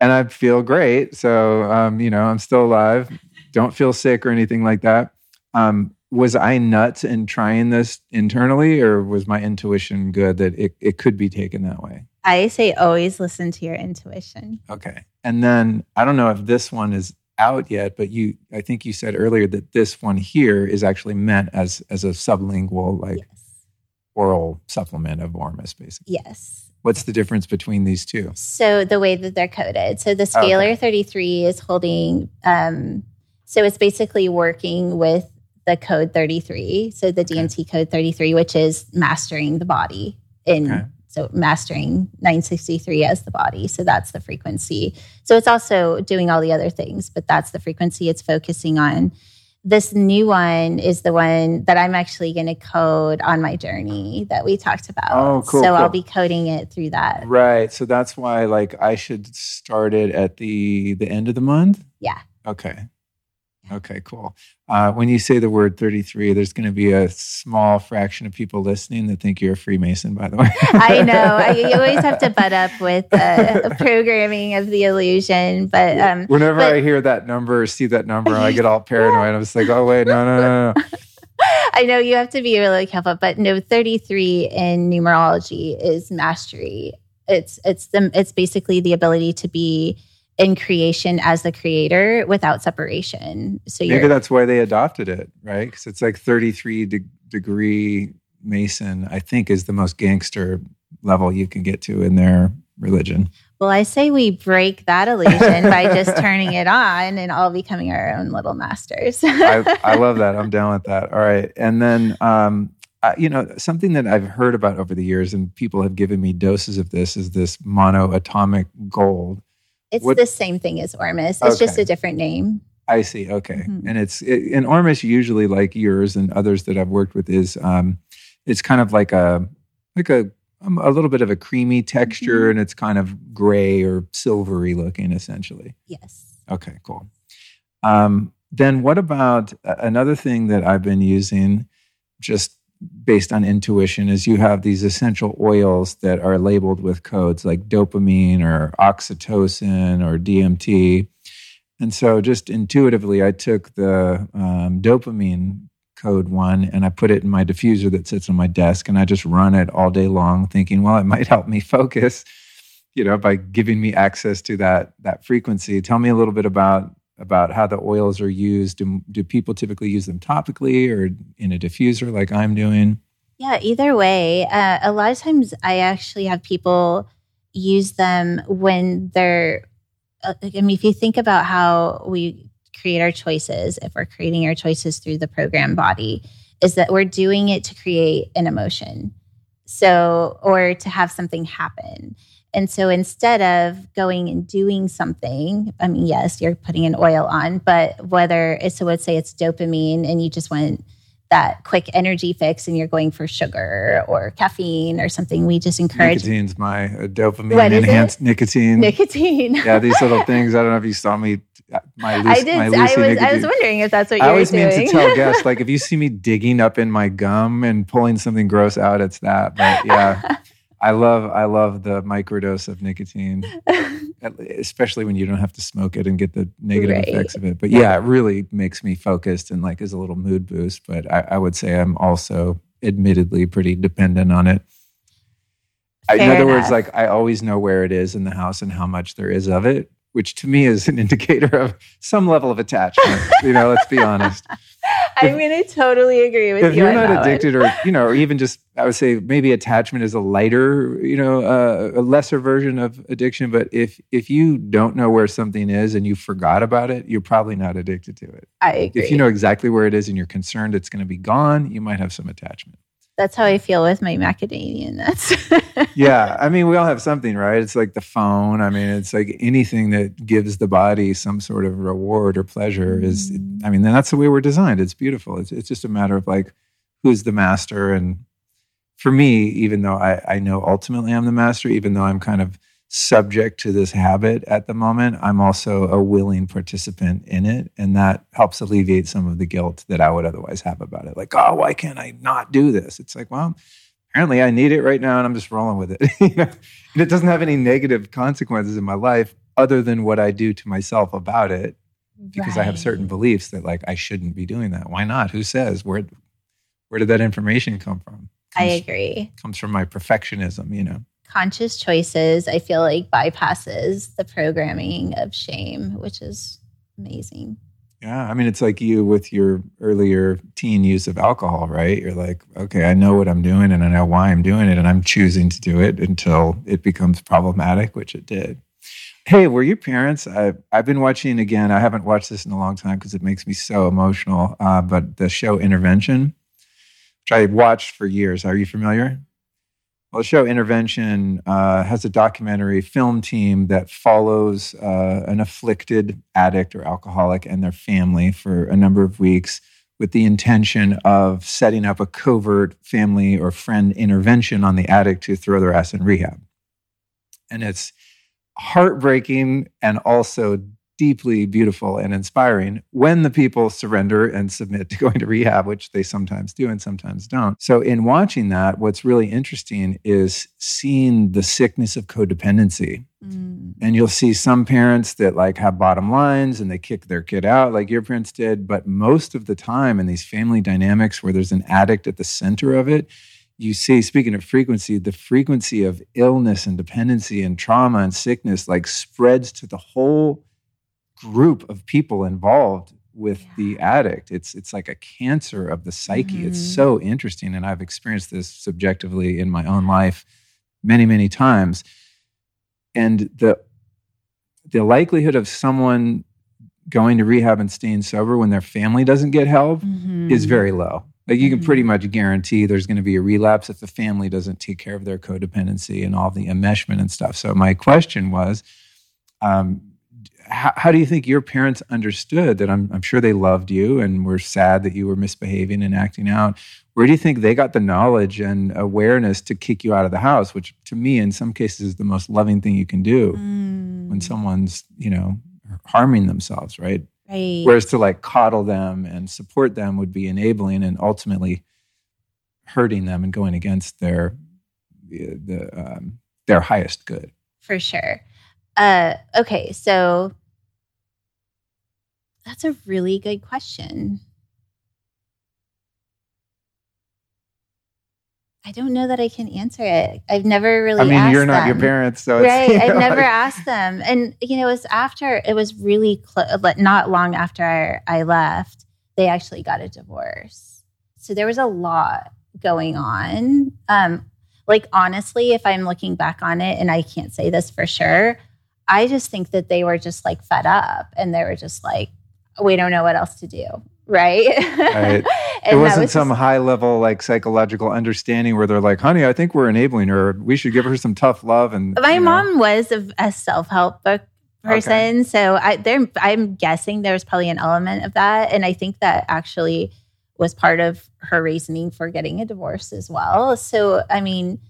and I feel great. So, um, you know, I'm still alive, don't feel sick or anything like that. Um, was I nuts in trying this internally, or was my intuition good that it, it could be taken that way? I say always listen to your intuition. Okay. And then I don't know if this one is out yet, but you I think you said earlier that this one here is actually meant as as a sublingual like Yes. oral supplement of Ormus basically. Yes. What's the difference between these two? So the way that they're coded. So the Okay. scalar 33 is holding um so it's basically working with the code 33. So the DMT code 33 which is mastering the body in Okay. So mastering 963 as the body. So that's the frequency. So it's also doing all the other things, but that's the frequency it's focusing on. This new one is the one that I'm actually going to code on my journey that we talked about. Oh, cool, So I'll be coding it through that. Right. So that's why like I should start it at the the end of the month? Yeah. Okay. Okay, cool. Uh, when you say the word 33, there's going to be a small fraction of people listening that think you're a Freemason, by the way. (laughs) I know. I, you (laughs) always have to butt up with uh, programming of the illusion, but um, Whenever but- I hear that number or see that number, I get all (laughs) paranoid. I'm just like, oh, wait, no, no, no, no. I know you have to be really careful. But no, thirty three in numerology is mastery. It's it's the it's basically the ability to be in creation as the creator without separation. So Maybe that's why they adopted it, right? Because it's like 33 de- degree Mason, I think, is the most gangster level you can get to in their religion. well, I say we break that illusion by just turning it on and all becoming our own little masters. I, I love that. I'm down with that. All right. And then, um, you know, something that I've heard about over the years, and people have given me doses of this, is this monoatomic gold. It's What- the same thing as Ormus. It's just a different name. I see. Okay. Mhm. And it's it, and Ormus usually like yours and others that I've worked with is um it's kind of like a like a um, a little bit of a creamy texture Mhm. and it's kind of gray or silvery looking essentially. Yes. Okay, cool. Um then what about another thing that I've been using just based on intuition is you have these essential oils that are labeled with codes like dopamine or oxytocin or DMT. And so, just intuitively, I took the um, dopamine code one and I put it in my diffuser that sits on my desk, and I just run it all day long, thinking, well, it might help me focus, you know, by giving me access to that that frequency. Tell me a little bit about about how the oils are used. Do, do people typically use them topically or in a diffuser, like I'm doing? Yeah, either way, uh, a lot of times I actually have people use them when they're uh, I mean, if you think about how we create our choices, if we're creating our choices through the program body, is that we're doing it to create an emotion. So, or to have something happen. And so instead of going and doing something, I mean, yes, you're putting an oil on, but whether it's, so let's say it's dopamine and you just want that quick energy fix and you're going for sugar or caffeine or something, we just encourage. Nicotine's my uh, dopamine enhanced nicotine. Nicotine. yeah, these little (laughs) things. I don't know if you saw me. Uh, my loose, I did. My I was. Nicotine. I was wondering if that's what you I always mean to tell guests, (laughs) like if you see me digging up in my gum and pulling something gross out, it's that. But yeah. (laughs) I love I love the microdose of nicotine, (laughs) especially when you don't have to smoke it and get the negative right. effects of it. But yeah, it really makes me focused and like is a little mood boost. But I, I would say I'm also admittedly pretty dependent on it. in other enough. words, like I always know where it is in the house and how much there is of it, which to me is an (laughs) indicator of some level of attachment. you know, let's be honest. I'm going to totally agree with if you. If you're not addicted, one. or you know, or even just, I would say maybe attachment is a lighter, you know, uh, a lesser version of addiction. But if if you don't know where something is and you forgot about it, you're probably not addicted to it. I agree. If you know exactly where it is and you're concerned it's going to be gone, you might have some attachment that's how I feel with my macadamia nuts. (laughs) yeah, I mean, we all have something, right? It's like the phone. I mean, it's like anything that gives the body some sort of reward or pleasure is. Mm. I mean, that's the way we're designed. It's beautiful. It's it's just a matter of like who's the master. And for me, even though I I know ultimately I'm the master, even though I'm kind of subject to this habit at the moment, I'm also a willing participant in it. And that helps alleviate some of the guilt that I would otherwise have about it. Like, oh, why can't I not do this? It's like, well, apparently I need it right now and I'm just rolling with it. (laughs) and it doesn't have any negative consequences in my life other than what I do to myself about it because right. I have certain beliefs that like I shouldn't be doing that. Why not? Who says? Where where did that information come from? Comes, I agree. Comes from my perfectionism, you know conscious choices, I feel like bypasses the programming of shame, which is amazing. Yeah. I mean, it's like you with your earlier teen use of alcohol, right? You're like, okay, I know what I'm doing and I know why I'm doing it, and I'm choosing to do it until it becomes problematic, which it did. Hey, were your parents? I, I've been watching again. I haven't watched this in a long time because it makes me so emotional. Uh, but the show Intervention, which I watched for years. Are you familiar? Well, the show Intervention uh, has a documentary film team that follows uh, an afflicted addict or alcoholic and their family for a number of weeks with the intention of setting up a covert family or friend intervention on the addict to throw their ass in rehab. And it's heartbreaking and also deeply beautiful and inspiring when the people surrender and submit to (laughs) going to rehab, which they sometimes do and sometimes don't. So, in watching that, what's really interesting is seeing the sickness of codependency. Mm. And you'll see some parents that like have bottom lines and they kick their kid out like your parents did. But most of the time in these family dynamics where there's an addict at the center of it, you see, speaking of frequency, the frequency of illness and dependency and trauma and sickness like spreads to the whole group of people involved with yeah. the addict. It's it's like a cancer of the psyche. Mm-hmm. It's so interesting, and I've experienced this subjectively in my own life many many times. And the the likelihood of someone going to rehab and staying sober when their family doesn't get help mm-hmm. is very low. Like you can pretty mm-hmm. much guarantee there's going to be a relapse if the family doesn't take care of their codependency and all the enmeshment and stuff. So my question was, um, how, how, do you think your parents understood that I'm, I'm sure they loved you and were sad that you were misbehaving and acting out? Where do you think they got the knowledge and awareness to kick you out of the house which to me in some cases is the most loving thing you can do mm. when someone's you know harming themselves right? Right. Whereas to like coddle them and support them would be enabling and ultimately hurting them and going against their the um, their highest good. For sure. Uh, okay, so that's a really good question. I don't know that I can answer it. I've never really. I mean, you're not them. your parents, so right. (laughs) I've know, never like... asked them, and you know, it was after it was really close, not long after I left, they actually got a divorce. So there was a lot going on. Um, like honestly, if I'm looking back on it, and I can't say this for sure, I just think that they were just like fed up and they were just like, we don't know what else to do. Right. Right. (laughs) it wasn't was some just, high level like psychological understanding where they're like, honey, I think we're enabling her. We should give her some tough love. And my you know. mom was a, a self help book person. Okay. So I, there, I'm guessing there's probably an element of that. And I think that actually was part of her reasoning for getting a divorce as well. So, I mean,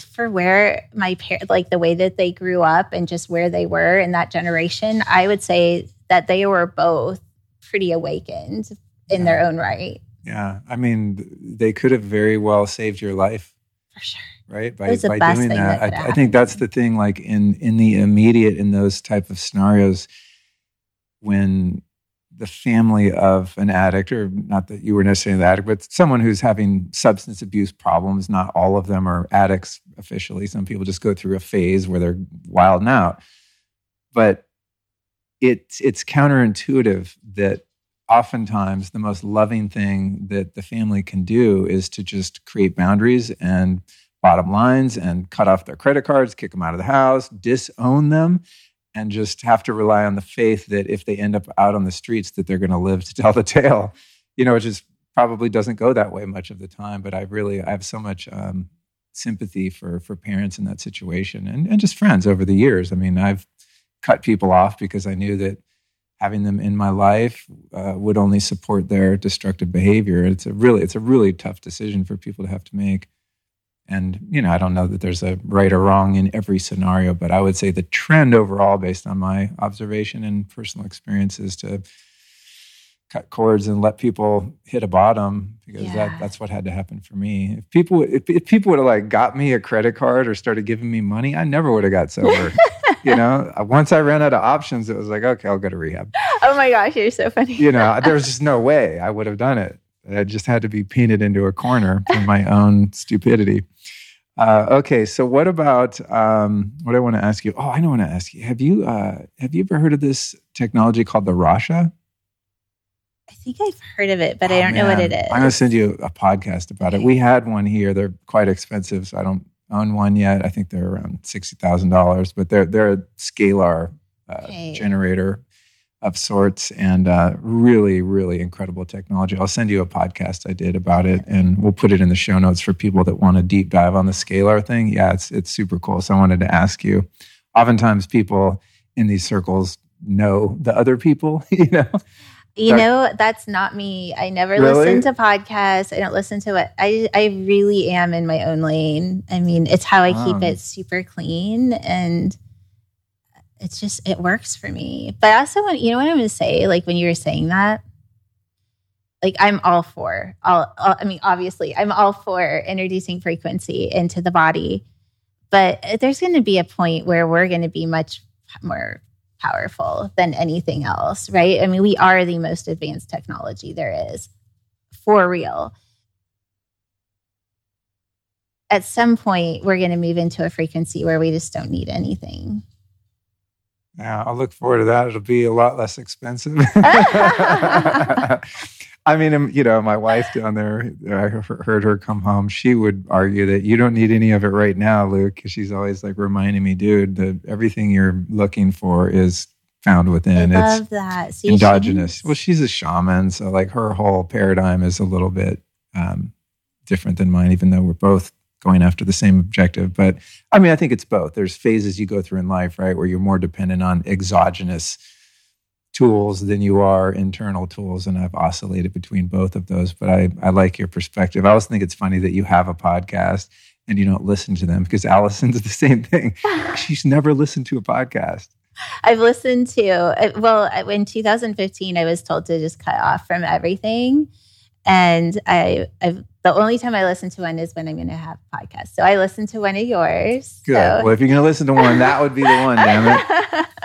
for where my parents, like the way that they grew up and just where they were in that generation, I would say that they were both pretty awakened in yeah. their own right. Yeah. I mean, they could have very well saved your life. For sure. Right. By, by doing that. that I, I think that's the thing, like in, in the immediate, in those type of scenarios, when the family of an addict, or not that you were necessarily the addict, but someone who's having substance abuse problems. Not all of them are addicts officially. Some people just go through a phase where they're wilding out. But it's it's counterintuitive that oftentimes the most loving thing that the family can do is to just create boundaries and bottom lines and cut off their credit cards, kick them out of the house, disown them, and just have to rely on the faith that if they end up out on the streets that they're going to live to tell the tale you know it just probably doesn't go that way much of the time but i really i have so much um, sympathy for for parents in that situation and, and just friends over the years. I mean i've cut people off because i knew that having them in my life uh, would only support their destructive behavior it's a really it's a really tough decision for people to have to make and, you know, I don't know that there's a right or wrong in every scenario, but I would say the trend overall, based on my observation and personal experience, is to cut cords and let people hit a bottom because yeah. that, that's what had to happen for me. If people if, if people would have like got me a credit card or started giving me money, I never would have got sober. (laughs) you know, once I ran out of options, it was like, okay, I'll go to rehab. Oh my gosh, you're so funny. you know, there was (laughs) just no way I would have done it. I just had to be painted into a corner for my own stupidity. Uh, okay, so what about um, what I want to ask you? Oh, I don't want to ask you. Have you uh, have you ever heard of this technology called the Rasha? I think I've heard of it, but oh, I don't man. know what it is. I'm going to send you a podcast about okay. it. We had one here. They're quite expensive, so I don't own one yet. I think they're around sixty thousand dollars, but they're they're a scalar uh, generator of sorts and uh, really, really incredible technology. I'll send you a podcast I did about it and we'll put it in the show notes for people that want to deep dive on the scalar thing. Yeah, it's, it's super cool. So I wanted to ask you oftentimes people in these circles know the other people, (laughs) you know? You know, that's not me. I never really? listen to podcasts. I don't listen to it. I I really am in my own lane. I mean, it's how I keep um, it super clean and it's just it works for me. But I also want you know what I'm going to say. Like when you were saying that, like I'm all for all, all. I mean, obviously, I'm all for introducing frequency into the body, but there's going to be a point where we're going to be much more powerful than anything else, right? I mean, we are the most advanced technology there is, for real. At some point, we're going to move into a frequency where we just don't need anything. Yeah, I'll look forward to that. It'll be a lot less expensive. (laughs) (laughs) I mean, um, you know, my wife down there, I heard her come home. She would argue that you don't need any of it right now, Luke, because she's always like reminding me, dude, that everything you're looking for is found within. I love it's that. See, endogenous. She's... Well, she's a shaman, so like her whole paradigm is a little bit um, different than mine, even though we're both going after the same objective. But I mean, I think it's both. There's phases you go through in life, right, where you're more dependent on exogenous tools than you are internal tools. And I've oscillated between both of those. But I, I like your perspective. I also think it's funny that you have a podcast and you don't listen to them because Allison's the same thing. (laughs) She's never listened to a podcast. I've listened to, uh, well, in 2015, I was told to just cut off from everything. And I, I've the only time I listen to one is when I'm going to have a podcast. So I listen to one of yours. Good. So. Well, if you're going to listen to one, that would be the one, damn it. (laughs)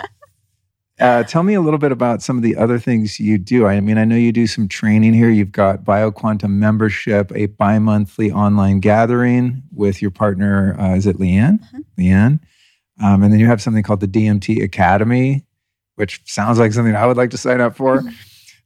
Uh, tell me a little bit about some of the other things you do. I mean, I know you do some training here. You've got BioQuantum membership, a bi monthly online gathering with your partner. Uh, is it Leanne? Uh-huh. Leanne. Um, and then you have something called the DMT Academy, which sounds like something I would like to sign up for.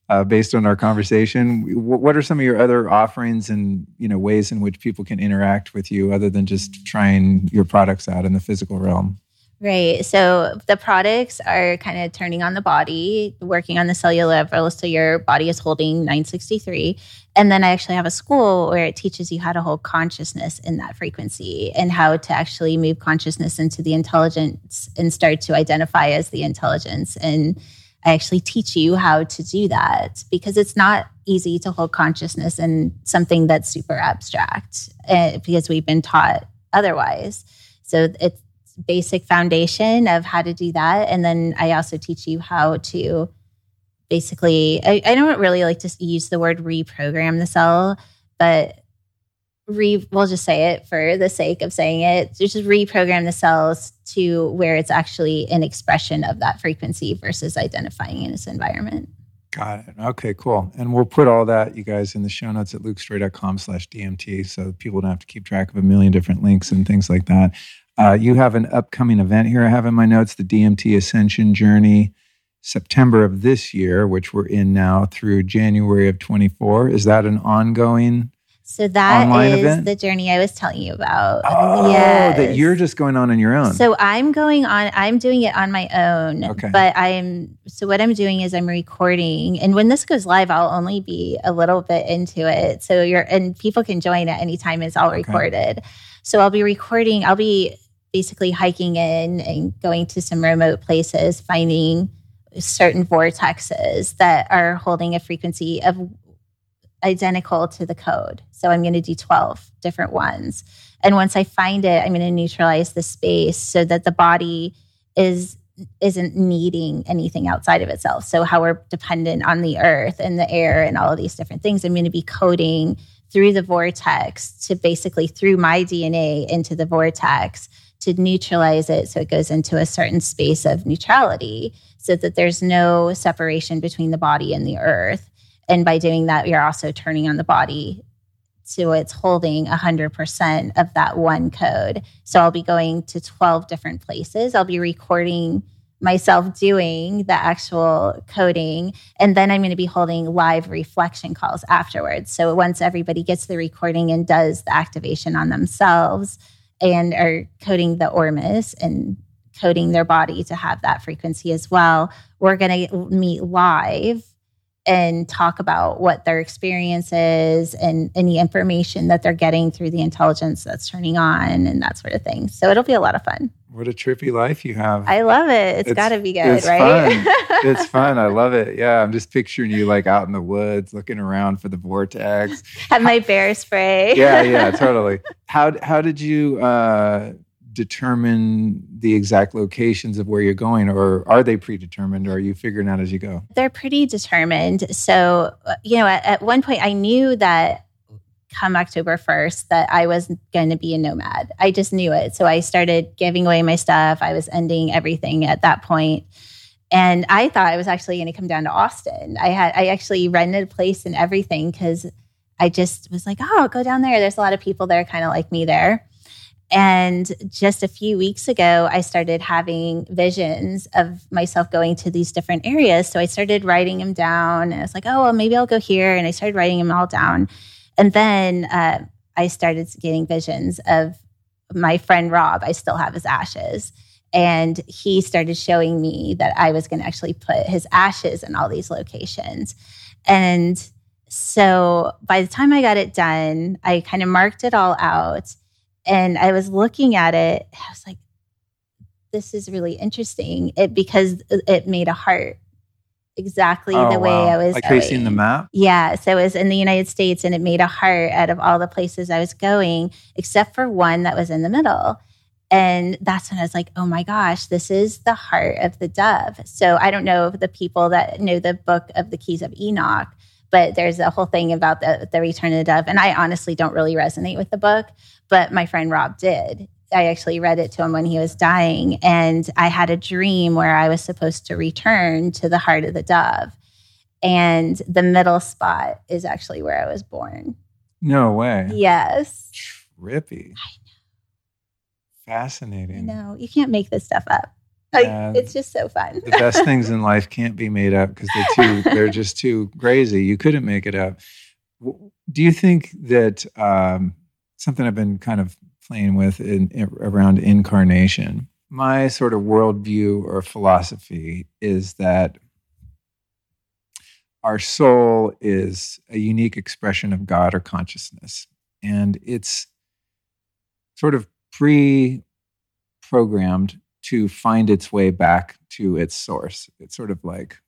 Uh, based on our conversation. What are some of your other offerings and you know ways in which people can interact with you other than just trying your products out in the physical realm? Right. So the products are kind of turning on the body, working on the cellular level. So your body is holding 963. And then I actually have a school where it teaches you how to hold consciousness in that frequency and how to actually move consciousness into the intelligence and start to identify as the intelligence. And actually teach you how to do that because it's not easy to hold consciousness in something that's super abstract uh, because we've been taught otherwise. So it's basic foundation of how to do that. And then I also teach you how to basically, I, I don't really like to use the word reprogram the cell, but re we'll just say it for the sake of saying it just reprogram the cells to where it's actually an expression of that frequency versus identifying in its environment. Got it. Okay cool. And we'll put all that you guys in the show notes at lukestorey.com slash dmt so people don't have to keep track of a million different links and things like that. Uh, you have an upcoming event here i have in my notes the dmt ascension journey september of this year which we're in now through january of 24 is that an ongoing so that Online is event? the journey I was telling you about. Oh, yes. that you're just going on on your own. So I'm going on. I'm doing it on my own. Okay. But I'm. So what I'm doing is I'm recording, and when this goes live, I'll only be a little bit into it. So you're and people can join at any time. It's all okay. recorded. So I'll be recording. I'll be basically hiking in and going to some remote places, finding certain vortexes that are holding a frequency of identical to the code. So I'm going to do 12 different ones. And once I find it, I'm going to neutralize the space so that the body is isn't needing anything outside of itself. So how we're dependent on the earth and the air and all of these different things, I'm going to be coding through the vortex to basically through my DNA into the vortex to neutralize it so it goes into a certain space of neutrality so that there's no separation between the body and the earth and by doing that, you're also turning on the body so it's holding 100% of that one code. So I'll be going to 12 different places. I'll be recording myself doing the actual coding. And then I'm going to be holding live reflection calls afterwards. So once everybody gets the recording and does the activation on themselves and are coding the Ormus and coding their body to have that frequency as well, we're going to meet live and talk about what their experience is and any information that they're getting through the intelligence that's turning on and that sort of thing. So it'll be a lot of fun. What a trippy life you have. I love it. it's, it's got to be good, it's right? Fun. (laughs) it's fun. I love it. Yeah, I'm just picturing you like out in the woods looking around for the vortex. (laughs) Have my bear spray. yeah, yeah, (laughs) totally. How how did you uh determine the exact locations of where you're going, or are they predetermined, or are you figuring out as you go? They're pretty determined. So, you know, at, at one point, I knew that come October 1st that I was going to be a nomad. I just knew it. So I started giving away my stuff. I was ending everything at that point. And I thought I was actually going to come down to Austin. I had I actually rented a place and everything because I just was like, oh, I'll go down there. There's a lot of people there kind of like me there. And just a few weeks ago, I started having visions of myself going to these different areas. So I started writing them down. And I was like, oh, well, maybe I'll go here. And I started writing them all down. And then uh, I started getting visions of my friend Rob. I still have his ashes. And he started showing me that I was going to actually put his ashes in all these locations. And so by the time I got it done, I kind of marked it all out and I was looking at it. I was like, this is really interesting. It because uh, it made a heart exactly oh, the way wow. I was. Like facing the map. Yeah, so it was in the United States, and it made a heart out of all the places I was going, except for one that was in the middle. And that's when I was like, oh my gosh, this is the heart of the dove. So I don't know if the people that know the book of the Keys of Enoch, but there's a whole thing about the, the return of the dove. And I honestly don't really resonate with the book, but my friend Rob did. I actually read it to him when he was dying. And I had a dream where I was supposed to return to the heart of the dove. And the middle spot is actually where I was born. No way. Yes. Trippy. I know. Fascinating. No, You can't make this stuff up. Like, it's just so fun. the best things in life can't be made up because they're too (laughs) they're just too crazy. You couldn't make it up. Do you think that um, something I've been kind of playing with in, in, around incarnation? My sort of worldview or philosophy is that our soul is a unique expression of God or consciousness, and it's sort of pre programmed to find its way back to its source. It's sort of like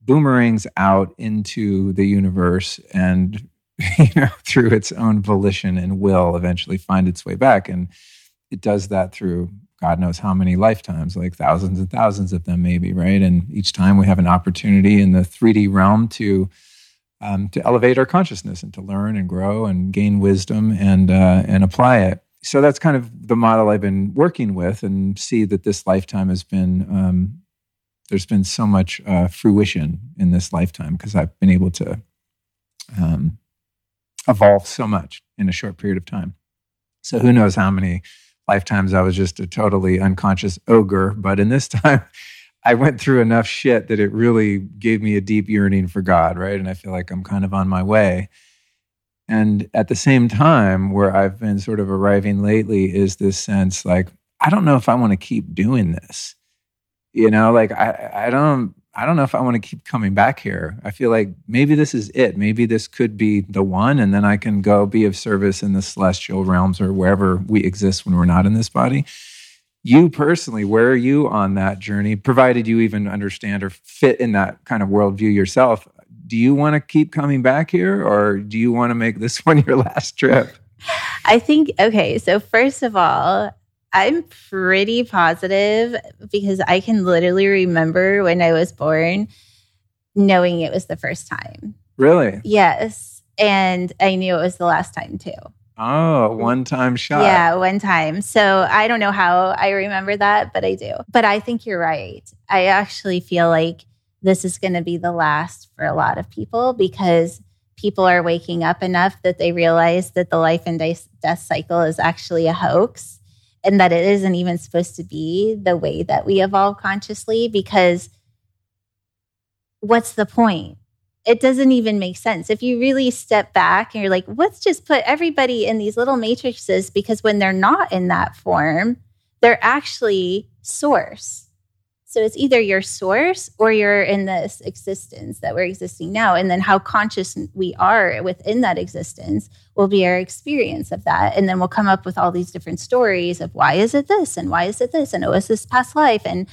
boomerangs out into the universe and (laughs) you know through its own volition and will eventually find its way back. And it does that through god knows how many lifetimes like thousands and thousands of them maybe right? And each time we have an opportunity in the 3d realm to um, to elevate our consciousness and to learn and grow and gain wisdom and uh, and apply it. So that's kind of the model I've been working with, and see that this lifetime has been um, there's been so much uh, fruition in this lifetime because I've been able to um, evolve so much in a short period of time. So who knows how many lifetimes I was just a totally unconscious ogre, but in this (laughs) time. I went through enough shit that it really gave me a deep yearning for God, right? And I feel like I'm kind of on my way. And at the same time, where I've been sort of arriving lately is this sense like, I don't know if I want to keep doing this. You know, like I, I don't I don't know if I want to keep coming back here. I feel like maybe this is it. Maybe this could be the one, and then I can go be of service in the celestial realms or wherever we exist when we're not in this body. You personally, where are you on that journey? Provided you even understand or fit in that kind of worldview yourself, do you want to keep coming back here or do you want to make this (laughs) one your last trip? I think, okay, so first of all, I'm pretty positive because I can literally remember when I was born knowing it was the first time. Really? Yes. And I knew it was the last time too. Oh, one time shot. Yeah, one time. So I don't know how I remember that, but I do. But I think you're right. I actually feel like this is going to be the last for a lot of people because people are waking up enough that they realize that the life and death cycle is actually a hoax and that it isn't even supposed to be the way that we evolve consciously because what's the point? It doesn't even make sense. If you really step back and you're like, let's just put everybody in these little matrices because when they're not in that form, they're actually source so it's either your source or you're in this existence that we're existing now. And then how conscious we are within that existence will be our experience of that. And then we'll come up with all these different stories of why is it this and why is it this and oh, is this past life? And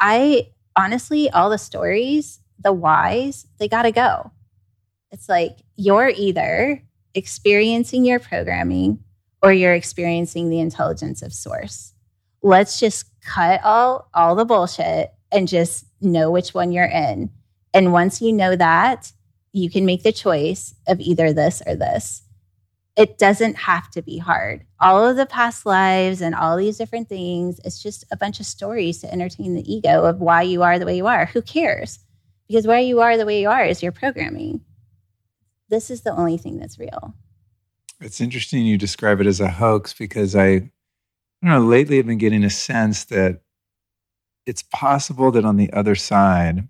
I honestly, all the stories, the whys, they got to go. It's like you're either experiencing your programming or you're experiencing the intelligence of source. Let's just cut all all the bullshit and just know which one you're in. And once you know that, you can make the choice of either this or this. It doesn't have to be hard. All of the past lives and all these different things, it's just a bunch of stories to entertain the ego of why you are the way you are. Who cares? Because why you are the way you are is your programming. This is the only thing that's real. It's interesting you describe it as a hoax because I I don't know, lately I've been getting a sense that it's possible that on the other side,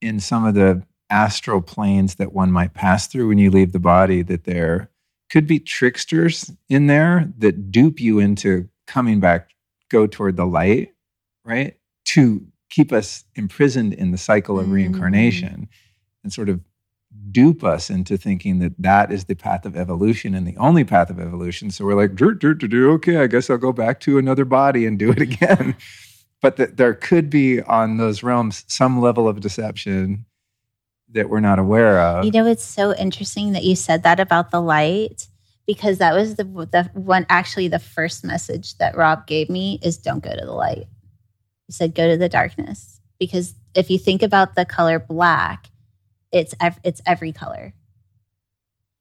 in some of the astral planes that one might pass through when you leave the body, that there could be tricksters in there that dupe you into coming back, go toward the light, right? To keep us imprisoned in the cycle of mm. reincarnation and sort of dupe us into thinking that that is the path of evolution and the only path of evolution. So we're like, dur, dur, dur, dur, okay, I guess I'll go back to another body and do it (laughs) again. but that there could be on those realms some level of deception that we're not aware of. You know, it's so interesting that you said that about the light because that was the the one actually the first message that Rob gave me is don't go to the light. He said go to the darkness because if you think about the color black, it's ev- it's every color.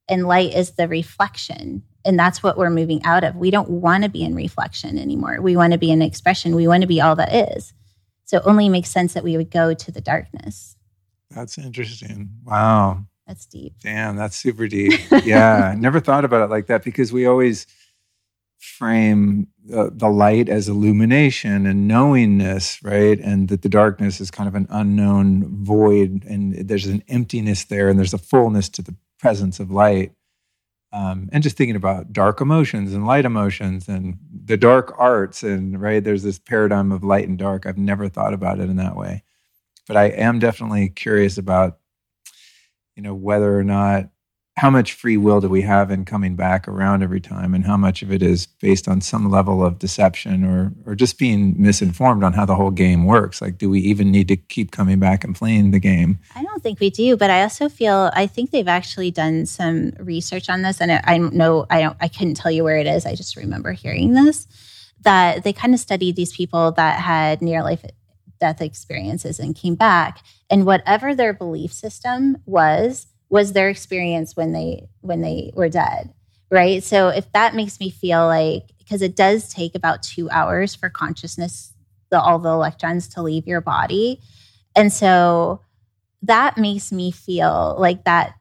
And light is the reflection and that's what we're moving out of. We don't want to be in reflection anymore. We want to be in expression. We want to be all that is. So it only makes sense that we would go to the darkness that's interesting wow that's deep damn that's super (laughs) deep yeah never thought about it like that because we always frame the, the light as illumination and knowingness, right? And that the darkness is kind of an unknown void, and there's an emptiness there, and there's a fullness to the presence of light. Um, and just thinking about dark emotions and light emotions and the dark arts, and right, there's this paradigm of light and dark. I've never thought about it in that way, but I am definitely curious about, you know, whether or not how much free will do we have in coming back around every time? And how much of it is based on some level of deception or or just being misinformed on how the whole game works? Like do we even need to keep coming back and playing the game? I don't think we do but i also feel i think they've actually done some research on this and i, know i don't i couldn't tell you where it is. I just remember hearing this that they kind of studied these people that had near life death experiences and came back. And whatever their belief system was was their experience when they when they were dead right? So if that makes me feel like because it does take about two hours for consciousness the, all the electrons to leave your body. And so that makes me feel like that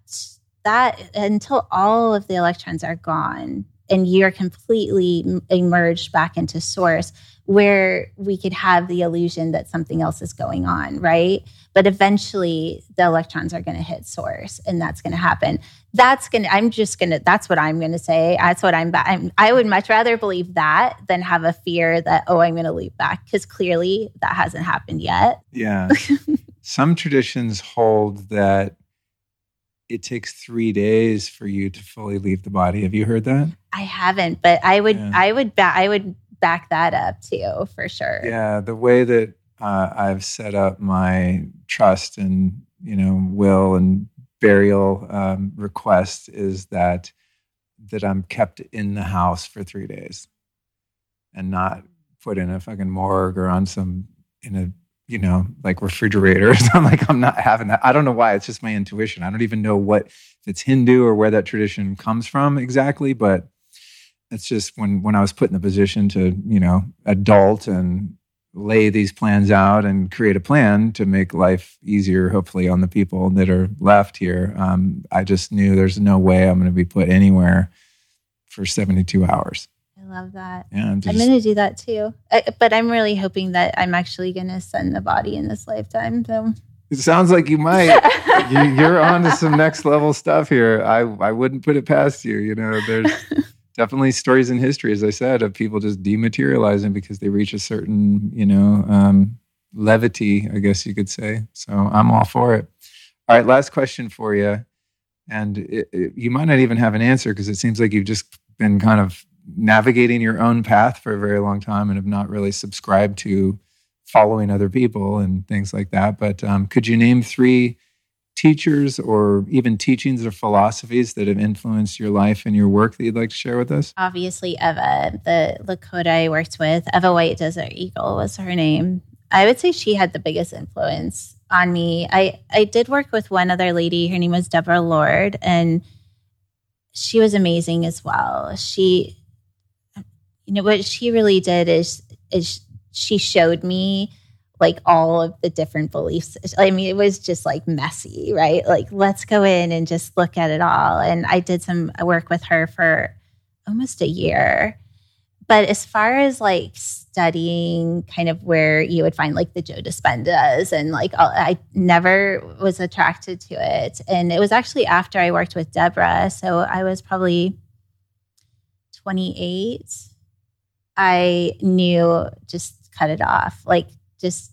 that until all of the electrons are gone and you're completely emerged back into source where we could have the illusion that something else is going on, right? But eventually the electrons are going to hit source and that's going to happen. That's going to, I'm just going to, that's what I'm going to say. That's what I'm, I'm, I would much rather believe that than have a fear that, oh, I'm going to leap back because clearly that hasn't happened yet. Yeah. (laughs) Some traditions hold that it takes three days for you to fully leave the body. Have you heard that? I haven't, but I would, yeah. I would, I would back that up too, for sure. Yeah, the way that uh, I've set up my trust and you know will and burial um, request is that that I'm kept in the house for three days and not put in a fucking morgue or on some in a you know like refrigerator. (laughs) I'm like I'm not having that. I don't know why. It's just my intuition. I don't even know what if it's Hindu or where that tradition comes from exactly, but it's just when when I was put in the position to you know adult and lay these plans out and create a plan to make life easier, hopefully on the people that are left here. Um, I just knew there's no way I'm going to be put anywhere for 72 hours. I love that. Yeah, I'm, I'm going to do that too. I, but I'm really hoping that I'm actually going to send the body in this lifetime. So it sounds like you might. you, are on to some next level stuff here. I I wouldn't put it past you. You know, there's (laughs) definitely stories in history, as I said, of people just dematerializing because they reach a certain, you know, um, levity, I guess you could say. So I'm all for it. All right, last question for you. And it, it, you might not even have an answer because it seems like you've just been kind of navigating your own path for a very long time and have not really subscribed to following other people and things like that. But um, could you name three teachers or even teachings or philosophies that have influenced your life and your work that you'd like to share with us? Obviously, Eva, the Lakota I worked with, Eva White Desert Eagle was her name. I would say she had the biggest influence on me. I, I did work with one other lady. Her name was Deborah Lord, and she was amazing as well. She, you know, what she really did is, is she showed me like all of the different beliefs. I mean, it was just like messy, right? Like, let's go in and just look at it all. And I did some work with her for almost a year. But as far as like studying kind of where you would find like the Joe Dispenzas and like I never was attracted to it. And it was actually after I worked with Deborah. So I was probably 28. I knew just cut it off. Like just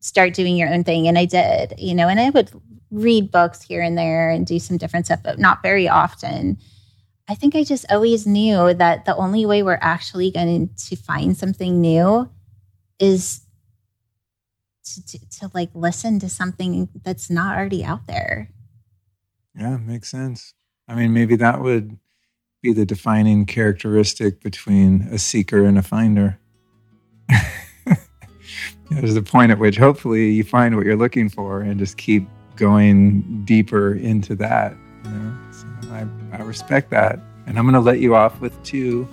start doing your own thing. And I did, you know, and I would read books here and there and do some different stuff, but not very often. I think I just always knew that the only way we're actually going to find something new is to, to, to, like listen to something that's not already out there. Yeah, makes sense. I mean, maybe that would be the defining characteristic between a seeker and a finder. (laughs) there's a point at which hopefully you find what you're looking for and just keep going deeper into that. You know? so I, I respect that. And I'm going to let you off with two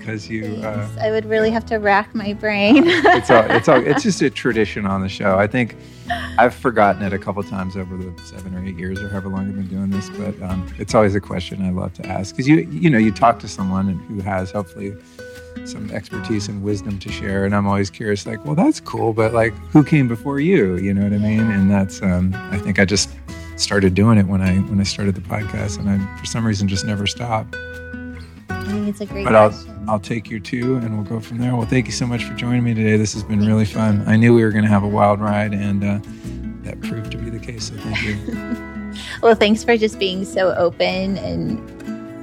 because you. Uh, I would really have to rack my brain. (laughs) it's all, it's all, it's (laughs) just a tradition on the show. I think I've forgotten it a couple times over the seven or eight years or however long I've been doing this, but um, it's always a question I love to ask because you you know you talk to someone who has hopefully some expertise and wisdom to share, and I'm always curious, like, well, that's cool, but like, who came before you? You know what I mean? And that's um, I think I just started doing it when I when I started the podcast, and I for some reason just never stopped. I think it's a great but question. I'll I'll take your two, and we'll go from there. Well, thank you so much for joining me today. This has been really fun. I knew we were going to have a wild ride, and uh, that proved to be the case. So thank you. (laughs) well, thanks for just being so open and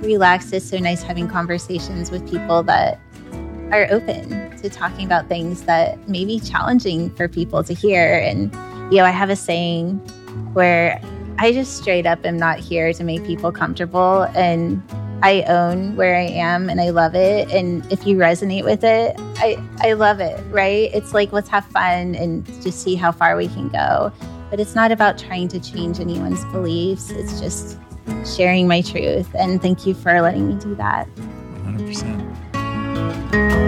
relaxed. It's so nice having conversations with people that are open to talking about things that may be challenging for people to hear. And you know, I have a saying where I just straight up am not here to make people comfortable and I own where I am and I love it. And if you resonate with it, I, I love it, right? It's like let's have fun and just see how far we can go. But it's not about trying to change anyone's beliefs. It's just sharing my truth. And thank you for letting me do that. 100%. Bye.